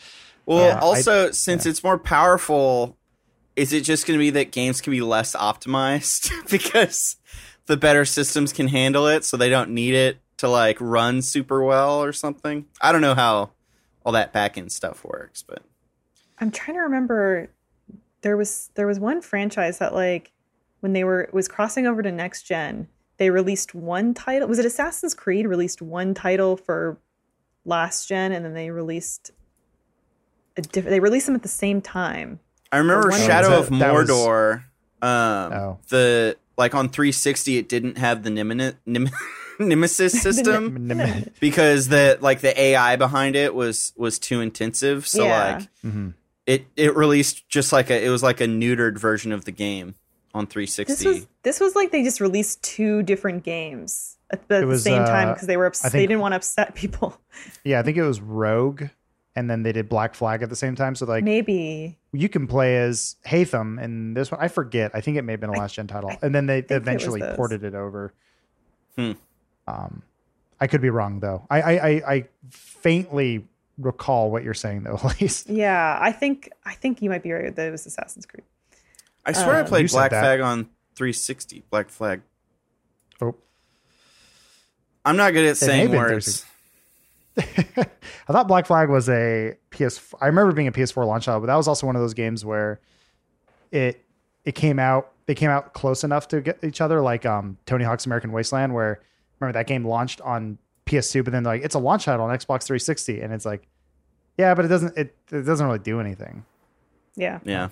Well, Yeah, I- also since it's more powerful, is it just going to be that games can be less optimized because the better systems can handle it, so they don't need it to like run super well or something? I don't know how all that back end stuff works, but I'm trying to remember there was there was one franchise that like when they were was crossing over to next gen, they released one title. Was it Assassin's Creed released one title for last gen and then they released a diff- they released them at the same time. I remember one- Shadow of that- that was- Mordor. um, Oh. the like on 360, it didn't have the Nemesis, Nemesis system because the like the AI behind it was was too intensive. So Yeah. like Mhm. it it released just like a it was like a neutered version of the game on 360. This was this was like they just released two different games at the, was, same time uh, because they were ups- I they didn't want to upset people. Yeah, I think it was Rogue and then they did Black Flag at the same time. So like Maybe. you can play as Haytham in this one. I forget. I think it may have been a last gen title, and then they think it eventually ported it over. Hmm. Um, I could be wrong though. I I, I, I faintly recall what you're saying though, Elise. Yeah, I think I think you might be right that it was Assassin's Creed. I swear I Um, You played Black. Flag on 360. Black Flag. Oh. I'm not good at It saying words. 360. I thought Black Flag was a PS. I remember being a PS4 launch title, but that was also one of those games where it it came out. They came out close enough to get each other, like um, Tony Hawk's American Wasteland, where remember that game launched on PS2, but then like it's a launch title on Xbox 360, and it's like, yeah, but it doesn't it, it doesn't really do anything. Yeah. Yeah.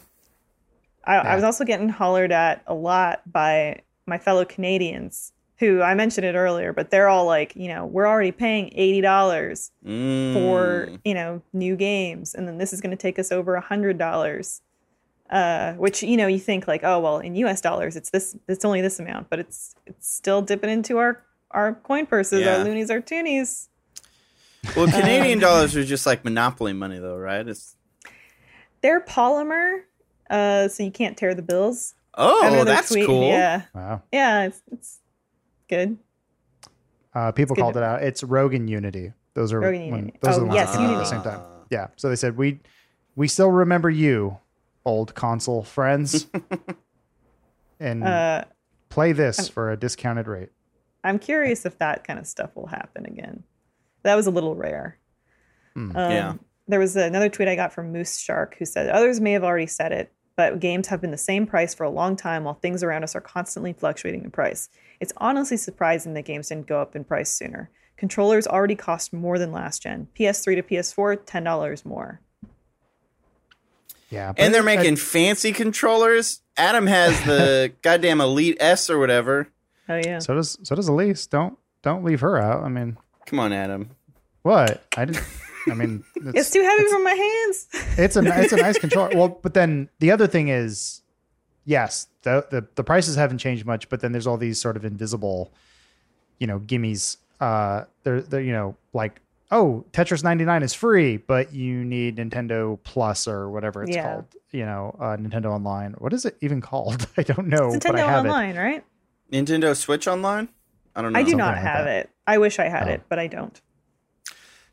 I, Yeah. I was also getting hollered at a lot by my fellow Canadians who I mentioned it earlier, but they're all like, you know, we're already paying eighty dollars Mm. for you know new games, and then this is going to take us over a hundred dollars. Uh, which you know you think like, oh well, in U.S. dollars it's this, it's only this amount, but it's it's still dipping into our our coin purses, Yeah. our loonies, our toonies. Well, Canadian Um, dollars are just like monopoly money, though, right? It's They're polymer, uh, so you can't tear the bills. Oh, that's tweet- cool. Yeah, Wow. yeah, it's, it's good. Uh, people good called it out. It's Rogue and Unity. Those are Rogue and when- Unity. those Oh, are the ones yes, that came out at the same time. Yeah. So they said we we still remember you, old console friends, and Uh, play this I'm- for a discounted rate. I'm curious if that kind of stuff will happen again. That was a little rare. Hmm. Um, Yeah. There was another tweet I got from Moose Shark who said others may have already said it, but games have been the same price for a long time while things around us are constantly fluctuating in price. It's honestly surprising that games didn't go up in price sooner. Controllers already cost more than last gen. PS3 to PS4, ten dollars more. Yeah. And they're it- uh, making fancy controllers. Adam has the goddamn Elite S or whatever. Oh yeah. so does so does Elise. Don't don't leave her out. I mean, Come on, Adam. what? I didn't. I mean, It's it's too heavy for my hands. it's a it's a nice controller. Well, but then the other thing is, yes, the, the the prices haven't changed much, but then there's all these sort of invisible, you know, gimmies. Uh, they're they're you know like oh Tetris 99 is free, but you need Nintendo Plus or whatever it's Yeah. called. You know, uh, Nintendo Online. What is it even called? I don't know, It's but I Nintendo have it. Online, right? Nintendo Switch Online? I don't know. I do Something not like have that. it. I wish I had Oh. it, but I don't.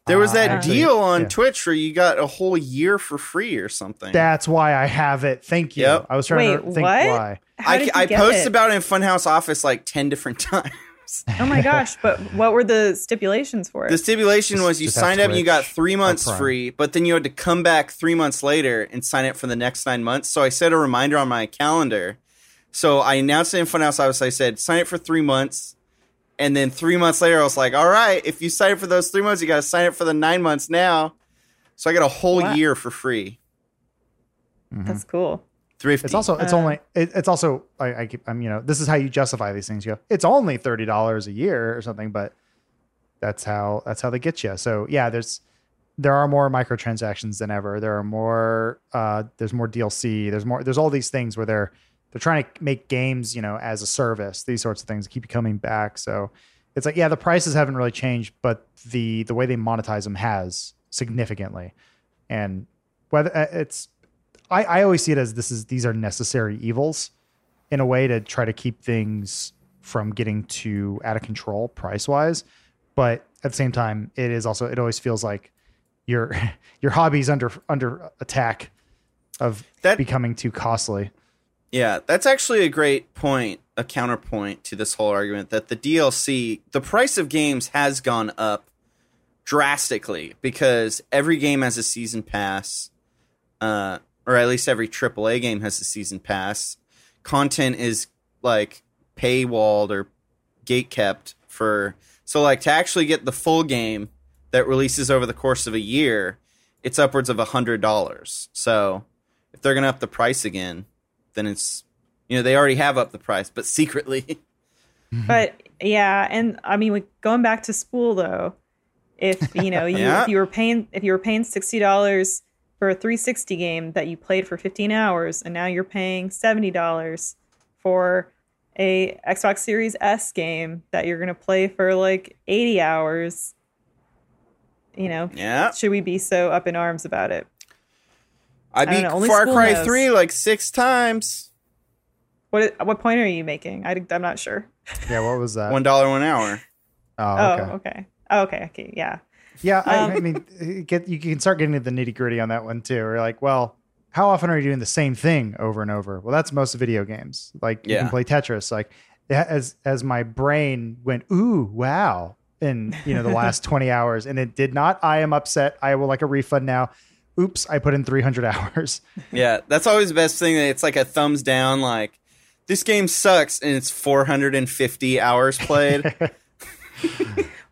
There was Uh, that actually, deal on yeah. Twitch where you got a whole year for free or something. That's why I have it. Thank you. Yep. I was trying Wait, to think what? why. How I, did you I get posted it? about it in Funhaus Office like 10 different times. Oh my gosh! But what were the stipulations for it? The stipulation was you just signed up and you got three months free, but then you had to come back three months later and sign up for the next nine months. So I set a reminder on my calendar. So I announced it in Funhaus Office. I said, sign up for three months. And then three months later, I was like, all right, if you sign up for those three months, you got to sign up for the nine months now. So I got a whole Wow. year for free. That's cool. Thrifty. It's also it's Uh, only it, it's also I, I keep I'm you know this is how you justify these things. You go it's only thirty dollars a year or something, but that's how that's how they get you. So yeah, there's there are more microtransactions than ever. There are more uh there's more DLC. There's more there's all these things where they're they're trying to make games you know as a service. These sorts of things keep you coming back. So it's like yeah, the prices haven't really changed, but the the way they monetize them has significantly. And whether uh, it's I, I always see it as this is these are necessary evils in a way to try to keep things from getting too out of control price wise. But at the same time, it is also it always feels like your your hobby's under under attack of That- becoming too costly. Yeah, that's actually a great point, a counterpoint to this whole argument that the DLC, the price of games has gone up drastically because every game has a season pass, uh, or at least every AAA game has a season pass. Content is like paywalled or gate kept for so like to actually get the full game that releases over the course of a year, it's upwards of a hundred dollars. So if they're gonna up the price again, then it's you know they already have up the price, but secretly. But yeah, and I mean, like, going back to Spoole though, if you know, you Yeah. if you were paying if you were paying sixty dollars for a 360 game that you played for 15 hours, and now you're paying seventy dollars for a Xbox Series S game that you're gonna play for like 80 hours. You know, Yeah. should we be so up in arms about it? I don't beat know, Far Cry knows. 3 like six times. What what point are you making? I, I'm not sure. Yeah, what was that? One dollar one hour. oh, Oh, okay. okay. Oh, okay. Okay. Yeah. Yeah, I, Um, I mean, get you can start getting to the nitty gritty on that one too. We're like, well, how often are you doing the same thing over and over? Well, that's most video games. Like you Yeah. can play Tetris. Like as as my brain went, ooh, wow, in you know the last twenty hours, and it did not. I am upset. I will like a refund now. Oops, I put in three hundred hours. Yeah, that's always the best thing. It's like a thumbs down. Like this game sucks, and it's 450 hours played.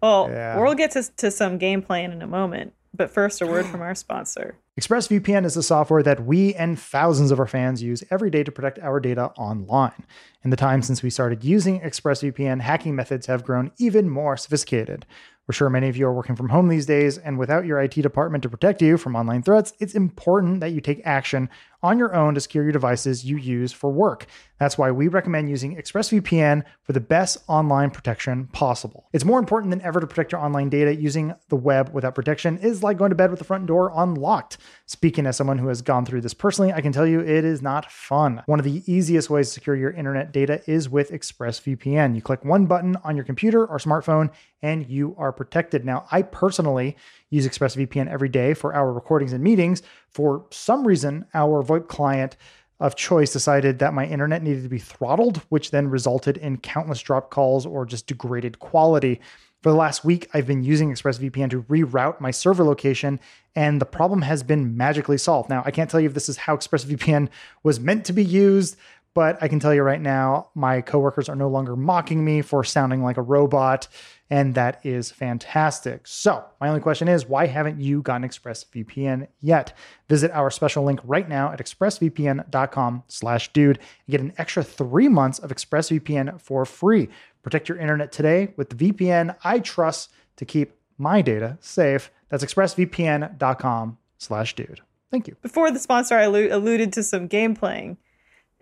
Well, Yeah. we'll get to, to some gameplay in a moment. But first, a word from our sponsor. ExpressVPN is the software that we and thousands of our fans use every day to protect our data online. In the time since we started using ExpressVPN, hacking methods have grown even more sophisticated. We're sure many of you are working from home these days, and without your IT department to protect you from online threats, it's important that you take action on your own to secure your devices you use for work. That's why we recommend using ExpressVPN for the best online protection possible. It's more important than ever to protect your online data. Using the web without protection is like going to bed with the front door unlocked. Speaking as someone who has gone through this personally, I can tell you it is not fun. One of the easiest ways to secure your internet data is with ExpressVPN. You click one button on your computer or smartphone and you are protected. Now, I personally use ExpressVPN every day for our recordings and meetings. For some reason, our VoIP client of choice decided that my internet needed to be throttled, which then resulted in countless drop calls or just degraded quality. For the last week, I've been using ExpressVPN to reroute my server location, and the problem has been magically solved. Now, I can't tell you if this is how ExpressVPN was meant to be used, but I can tell you right now, my coworkers are no longer mocking me for sounding like a robot, and that is fantastic. So, my only question is, why haven't you gotten ExpressVPN yet? Visit our special link right now at expressvpn.com/dude and get an extra three months of ExpressVPN for free. Protect your internet today with the VPN I trust to keep my data safe. That's expressvpn.com/dude. Thank you. Before the sponsor, I alluded to some game playing,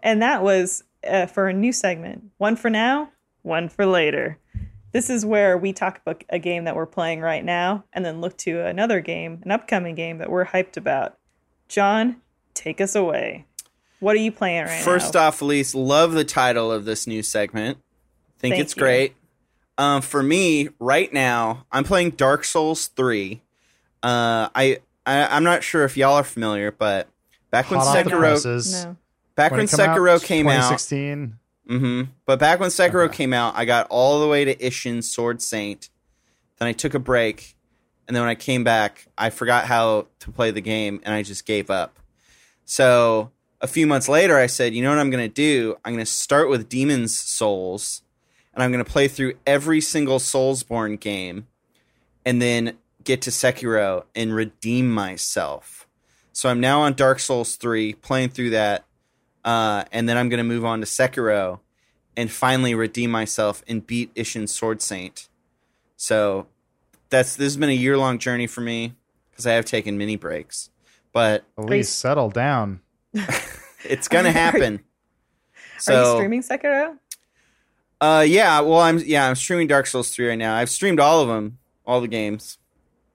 and that was uh, for a new segment. One for now, one for later. This is where we talk about a game that we're playing right now, and then look to another game, an upcoming game that we're hyped about. John, take us away. What are you playing right First now? off, Elise, love the title of this new segment. Think Thank it's you. great. Um, for me, right now, I'm playing Dark Souls 3. Uh, I, I I'm not sure if y'all are familiar, but back when Hot off the Sekiro no. Back when, it come out, Sekiro came out, 2016. hmm But back when Sekiro Okay. came out, I got all the way to Isshin Sword Saint. Then I took a break, and then when I came back, I forgot how to play the game, and I just gave up. So a few months later, I said, "You know what I'm going to do? I'm going to start with Demon's Souls, and I'm going to play through every single Soulsborne game, and then get to Sekiro and redeem myself." So I'm now on Dark Souls 3, playing through that uh, and then I'm going to move on to Sekiro and finally redeem myself and beat Isshin Sword Saint. So that's this has been a year long journey for me because I have taken mini breaks, but Elise, settle down. it's going to happen. Are So you streaming Sekiro? uh, yeah, well, I'm yeah, I'm streaming Dark Souls 3 right now. I've streamed all of them, all the games.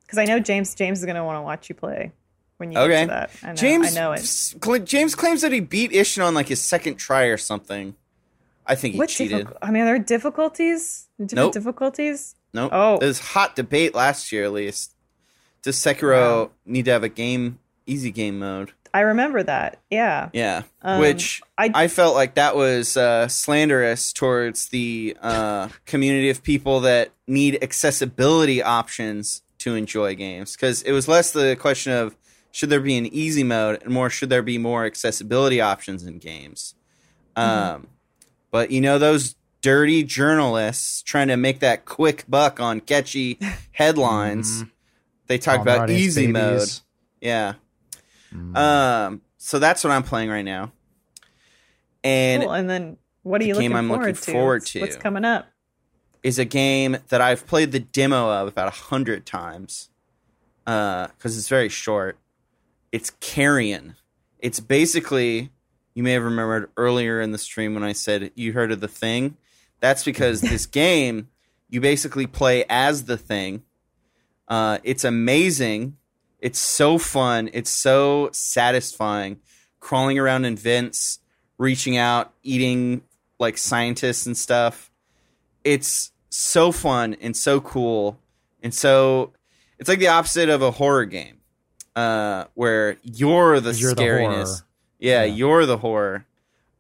Because I know James James is going to want to watch you play when you Okay. get to that. I know, James, I know it. cl- James claims that he beat Isshin on like his second try or something. I think he What cheated. I mean, are there difficulties? Different Nope. difficulties? Nope. Oh. There was hot debate last year, at least. Does Sekiro Wow. need to have a game, easy game mode? I remember that. Yeah. Yeah. Um, Which I- I, felt like that was uh, slanderous towards the uh, community of people that need accessibility options to enjoy games. Because it was less the question of should there be an easy mode and more should there be more accessibility options in games. Mm-hmm. Um, but you know, those dirty journalists trying to make that quick buck on catchy headlines, Mhm. they talk about easy mode. Yeah. Mm. Um, so that's what I'm playing right now. And cool. And then what are you game looking I'm forward looking to? forward to What's coming up? is a game that I've played the demo of about a hundred times because it's very short. It's Carrion. It's basically you may have remembered earlier in the stream when I said you heard of the thing. That's because this game you basically play as the thing, Uh, it's amazing. It's so fun. It's so satisfying. Crawling around in vents, reaching out, eating like scientists and stuff. It's so fun and so cool. And so it's like the opposite of a horror game, uh, where you're the You're the scariness. horror. yeah, Yeah. you're the horror.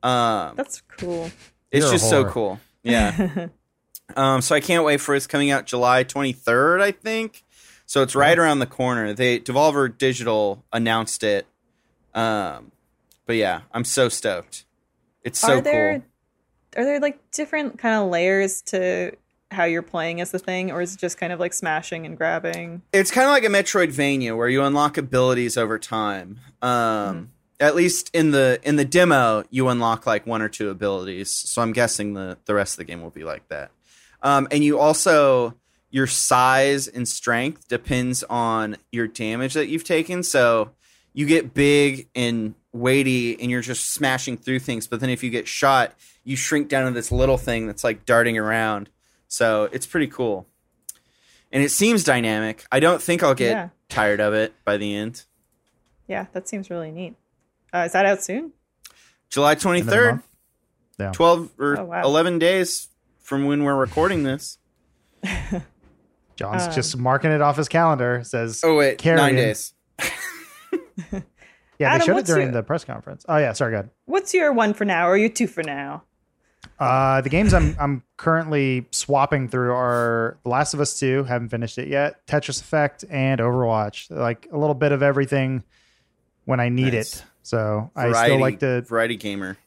Um, That's cool. it's You're just so cool. Yeah. um, so I can't wait for it. It's coming out July 23rd, I think. So it's right around the corner. They Devolver Digital announced it. Um, but yeah, I'm so stoked. It's so are there cool. are there like different kind of layers to how you're playing as the thing, or is it just kind of like smashing and grabbing? It's kind of like a Metroidvania where you unlock abilities over time. Um, At least in the in the demo, you unlock like one or two abilities. So I'm guessing the the rest of the game will be like that. Um, and you also your size and strength depends on your damage that you've taken. So you get big and weighty, and you're just smashing through things. But then if you get shot, you shrink down to this little thing that's like darting around. So it's pretty cool. And it seems dynamic. I don't think I'll get Yeah. tired of it by the end. Yeah, that seems really neat. Uh, is that out soon? July End of the 23rd. Yeah. 12 or Oh, wow. 11 days from when we're recording this. John's Um, just marking it off his calendar. Says, Oh, wait, Carrion. nine days. yeah, they showed it during your- the press conference. Oh yeah, sorry, go ahead. What's your one for now, or your two for now? Uh, the games I'm I'm currently swapping through are The Last of Us 2, haven't finished it yet, Tetris Effect, and Overwatch. Like a little bit of everything when I need Nice. it. So I still like to variety gamer.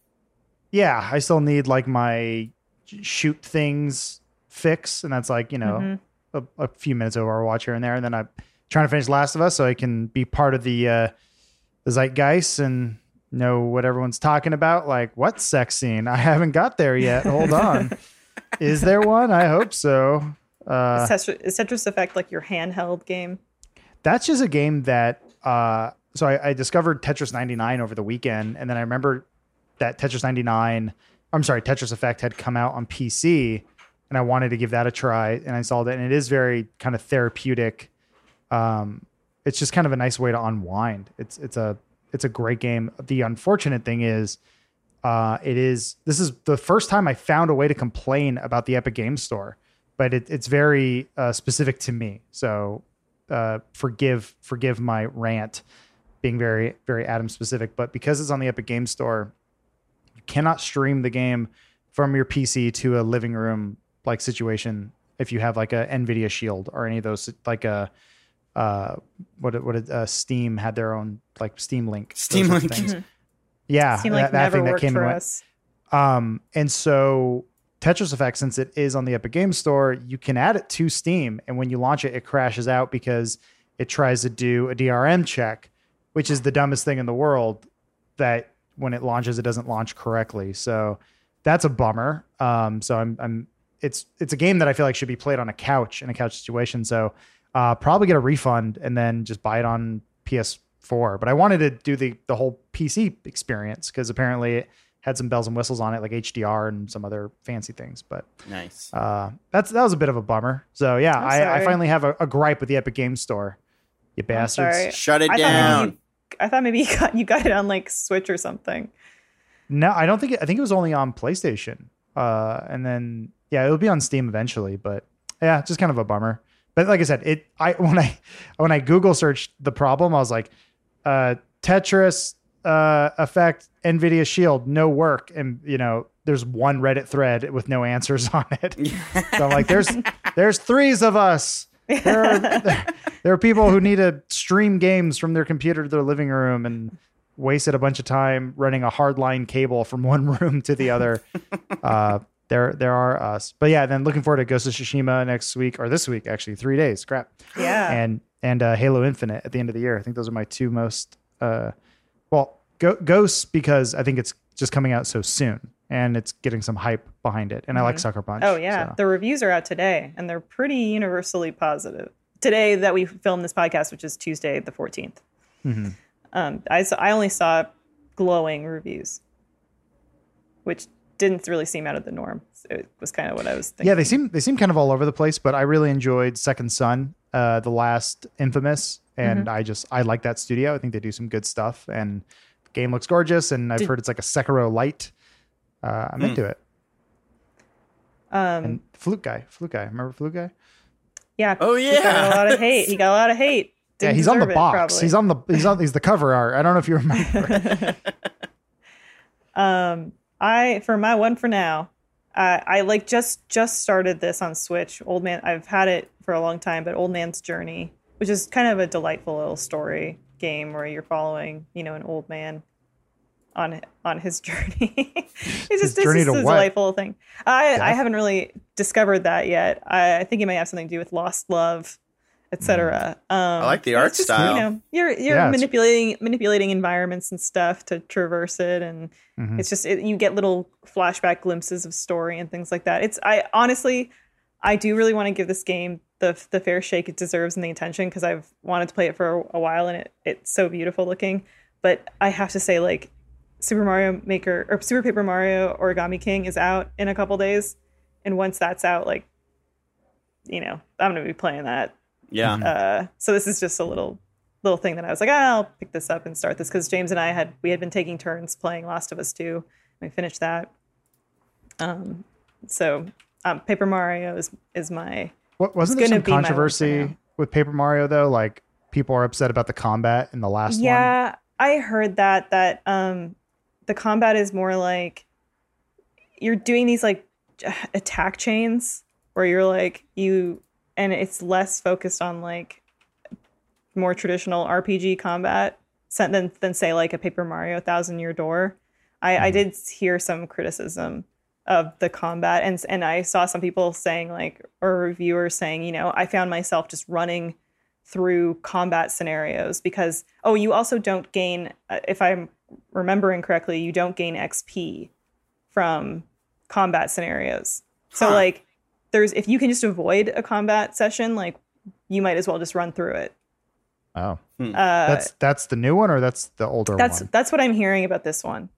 yeah, I still need like my shoot things fix, and that's like, you know, Mhm. a, a few minutes of Overwatch here and there, and then I'm trying to finish Last of Us so I can be part of the uh, the zeitgeist and know what everyone's talking about. Like, what sex scene? I haven't got there yet. Hold on, is there one? I hope so. Uh, is, Tetris, is Tetris Effect like your handheld game? that's just a game that uh so I, I discovered tetris 99 over the weekend and then i remember that tetris 99 i'm sorry tetris effect had come out on pc and i wanted to give that a try and i installed it and it is very kind of therapeutic um it's just kind of a nice way to unwind it's it's a it's a great game. The unfortunate thing is uh it is this is the first time i found a way to complain about the epic game store but it, it's very uh, specific to me. So uh, forgive forgive my rant being very very Adam specific, but because it's on the Epic Game Store, you cannot stream the game from your PC to a living room like situation if you have like a Nvidia Shield or any of those like a uh what what did uh, Steam had their own like Steam Link Steam Link. things. Mhm. yeah Seemed like that, that thing that came for and went. us. Um, and so Tetris Effect, since it is on the Epic Game Store, you can add it to Steam, and when you launch it, it crashes out because it tries to do a DRM check, which is the dumbest thing in the world. That when it launches, it doesn't launch correctly. So that's a bummer. Um, so I'm, I'm, it's, it's a game that I feel like should be played on a couch in a couch situation. So uh, probably get a refund and then just buy it on PS4. But I wanted to do the the whole PC experience because apparently it had some bells and whistles on it, like HDR and some other fancy things. But Nice. uh, that's that was a bit of a bummer. So yeah, I'm I, I finally have a, a gripe with the Epic Games Store. You bastards! Shut it I thought down. you- I thought maybe you got you got it on like Switch or something. No, I don't think. It, I think it was only on PlayStation. Uh, and then yeah, it'll be on Steam eventually. But yeah, just kind of a bummer. But like I said, it. I when I when I Google searched the problem, I was like, uh, Tetris uh, effect Nvidia Shield no work, and you know there's one Reddit thread with no answers on it. So I'm like, there's there's threes of us. There are, there, are people who need to stream games from their computer to their living room and wasted a bunch of time running a hardline cable from one room to the other. uh, there there are us. But yeah, then looking forward to Ghost of Tsushima next week or this week actually, three days. Crap. Yeah. And and uh, Halo Infinite at the end of the year. I think those are my two most uh, well Go- Ghosts because I think it's just coming out so soon and it's getting some hype behind it. And I like Mhm. Sucker Punch. Oh yeah, so. the reviews are out today, and they're pretty universally positive. Today that we filmed this podcast, which is Tuesday the fourteenth, Mhm. um, I I only saw glowing reviews, which didn't really seem out of the norm. It was kind of what I was thinking. Yeah, they seem they seem kind of all over the place, but I really enjoyed Second Son, uh, the last Infamous, and I just I like that studio. I think they do some good stuff, and the game looks gorgeous. And I've Did- heard it's like a Sekiro light. Uh, I'm Hmm. into it. Um, And Flute guy, Flute guy, remember Flute guy? yeah. Oh, yeah. He got yeah. a lot of hate. He got a lot of hate. yeah, Didn't he's on the deserve it, box. probably. He's on the he's on he's the cover art. I don't know if you remember. Um, I for my one for now, uh, I like just just started this on Switch. Old man, I've had it for a long time, but Old Man's Journey, which is kind of a delightful little story game where you're following, you know, an old man on on his journey. it's His just it's journey just to a what? delightful thing. I I haven't really discovered that yet. I, I think it might have something to do with lost love, etc. Um, I like the art just, style. You know, you're you're Yeah, it's- manipulating manipulating environments and stuff to traverse it, and Mhm. it's just it, you get little flashback glimpses of story and things like that. It's I honestly, I do really want to give this game the the fair shake it deserves and the attention because I've wanted to play it for a, a while and it it's so beautiful looking. But I have to say, like Super Mario Maker or Super Paper Mario Origami King is out in a couple days, and once that's out, like you know, I'm gonna be playing that Yeah. uh, so this is just a little little thing that I was like, ah, I'll pick this up and start this because James and I had we had been taking turns playing Last of Us 2. We finished that. Um, so um, Paper Mario is is my What wasn't there gonna some be my one for controversy with Paper Mario though? Like people are upset about the combat in the last one. yeah. I heard that that um, the combat is more like you're doing these like attack chains where you're like you and it's less focused on like more traditional RPG combat than than say like a Paper Mario Thousand Year Door. I, I did hear some criticism of the combat and and I saw some people saying like or reviewers saying, you know, I found myself just running through combat scenarios because oh, you also don't gain uh, if I'm remembering correctly, you don't gain XP from combat scenarios. So Huh. like there's if you can just avoid a combat session, like you might as well just run through it. Oh, Uh, that's that's the new one or that's the older that's one? that's what I'm hearing about this one.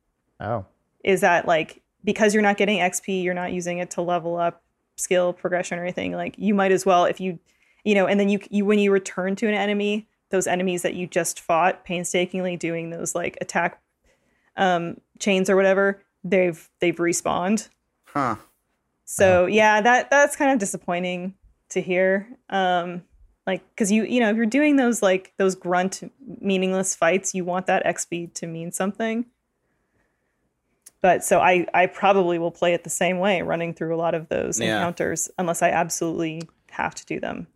Oh, Is that like because you're not getting XP, you're not using it to level up skill progression or anything. Like you might as well if you you know, and then you you when you return to an enemy, those enemies that you just fought painstakingly doing those like attack um chains or whatever, they've they've respawned. Huh. So yeah, that that's kind of disappointing to hear. Um, like because you you know if you're doing those like those grunt meaningless fights, you want that XP to mean something. But so I I probably will play it the same way, running through a lot of those Yeah. encounters unless I absolutely have to do them.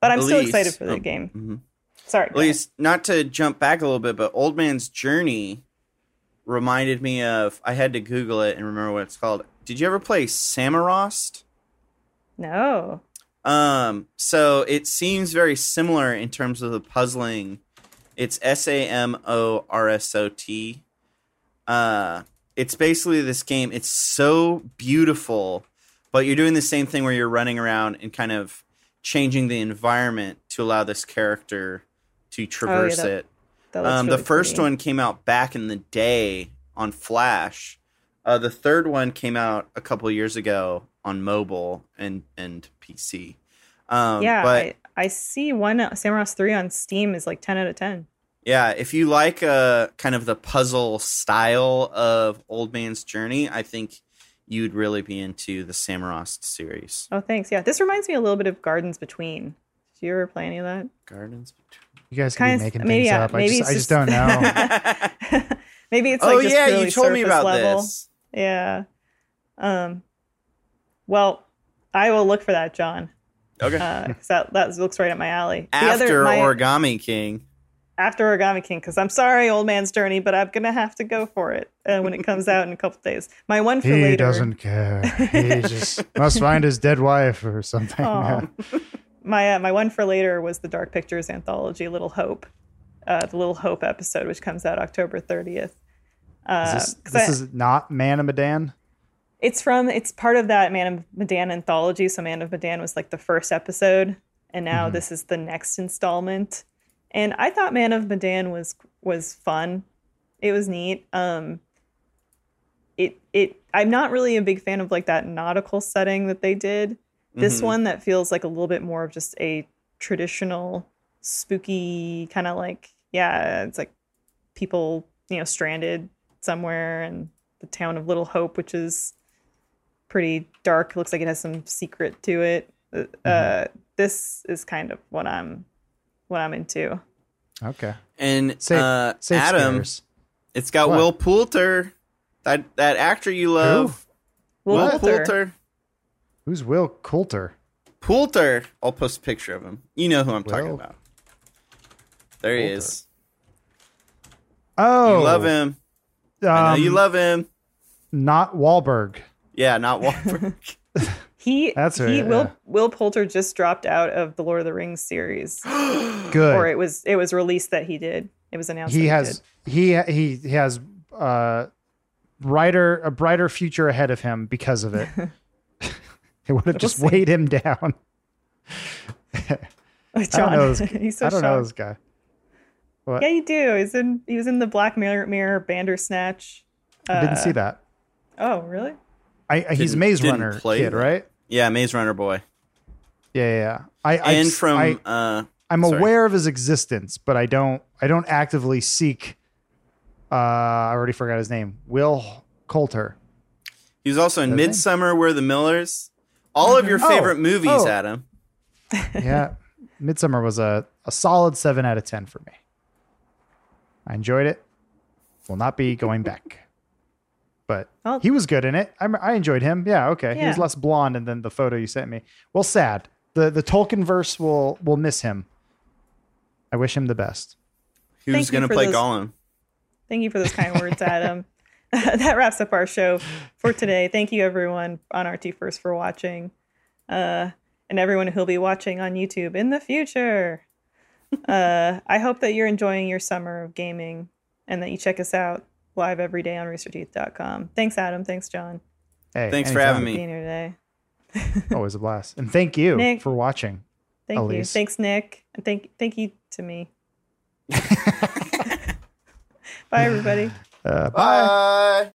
But I'm still excited for the oh, game. mhm. Sorry, At least, not to jump back a little bit, but Old Man's Journey reminded me of. I had to Google it and remember what it's called. Did you ever play Samorost? no. Um, so it seems very similar in terms of the puzzling. It's S A M O R S O T. Uh, it's basically this game. It's so beautiful, but you're doing the same thing where you're running around and kind of changing the environment to allow this character to traverse that- it. That Um, really the first one came out back in the day on Flash. Uh, the third one came out a couple years ago on mobile and and PC. Um, yeah, but I, I see one uh, Samurai's three on Steam is like ten out of ten. yeah, if you like uh, kind of the puzzle style of Old Man's Journey, I think you'd really be into the Samorost series. Oh, thanks. Yeah, this reminds me a little bit of Gardens Between. Did you ever play any of that? Gardens. Between. You guys can Kind be of- making maybe, things yeah, up. I maybe just, I just just- don't know. Maybe it's oh like just yeah, really you told me about level. this. Yeah. Um. Well, I will look for that, John, Okay. because that that looks right up my alley. The After other, my- Origami King. after Origami King, because I'm sorry, Old Man's Journey, but I'm gonna have to go for it uh, when it comes out in a couple days. My one for he later. He doesn't care. He just must find his dead wife or something. Aw. my uh, my one for later was the Dark Pictures anthology, Little Hope, uh, the Little Hope episode, which comes out October 30th. Uh, Is this, 'cause this I- is not Man of Medan. It's from it's part of that Man of Medan anthology. So Man of Medan was like the first episode, and now this is the next installment. And I thought Man of Medan was was fun. It was neat. Um it it I'm not really a big fan of like that nautical setting that they did. This Mhm. one that feels like a little bit more of just a traditional spooky kind of like yeah, it's like people, you know, stranded somewhere and the town of Little Hope which is pretty dark. Looks like it has some secret to it. Uh, uh this is kind of what I'm what I'm into. Okay. And Safe, uh, safe Adam, scares. it's got What? Will Poulter, that that actor you love. Will Will Poulter. Poulter. Who's Will Coulter? Poulter. I'll post a picture of him. You know who I'm talking about. There he is. Oh, You love him. I know you um, love him. Not Wahlberg. Yeah, not Wahlberg. He That's he right, Will yeah. Will Poulter just dropped out of the Lord of the Rings series, Good. or it was it was released that he did. It was announced. he that has he he he has uh brighter a brighter future ahead of him because of it. it would have We'll just see. weighed him down. did. I don't know this, he's so I don't know shocked. this guy. What? Yeah, you do. He's in. He was in the Black Mirror, Mirror Bandersnatch. I didn't see Uh, that. Oh, really? I, I he's Maze Runner play kid, that. right? yeah, Maze Runner boy. Yeah, yeah. yeah. I, I and just- from I, uh I'm sorry. aware of his existence, but I don't I don't actively seek. Uh, I already forgot his name. Will Coulter. he was also in Does? Midsommar, We're the Millers. All of your Oh, favorite movies, oh. Adam. Yeah, Midsommar was a, a solid seven out of ten for me. I enjoyed it. Will not be going back. But Well- he was good in it. I, I enjoyed him. Yeah, okay. He was less blonde than the photo you sent me. Well, sad. The the Tolkien verse will will miss him. I wish him the best. Who's gonna play those- Gollum? Thank you for those kind words, Adam. that wraps up our show for today. Thank you, everyone on RT First for watching, uh, and everyone who'll be watching on YouTube in the future. Uh, I hope that you're enjoying your summer of gaming and that you check us out live every day on roosterteeth.com. Thanks, Adam. Thanks, John. Hey, Thanks for having me. Being here today. Always a blast. And thank you Nick. for watching. Thank you. Thanks, Nick. And thank thank you to me. Bye, everybody. Uh, Bye.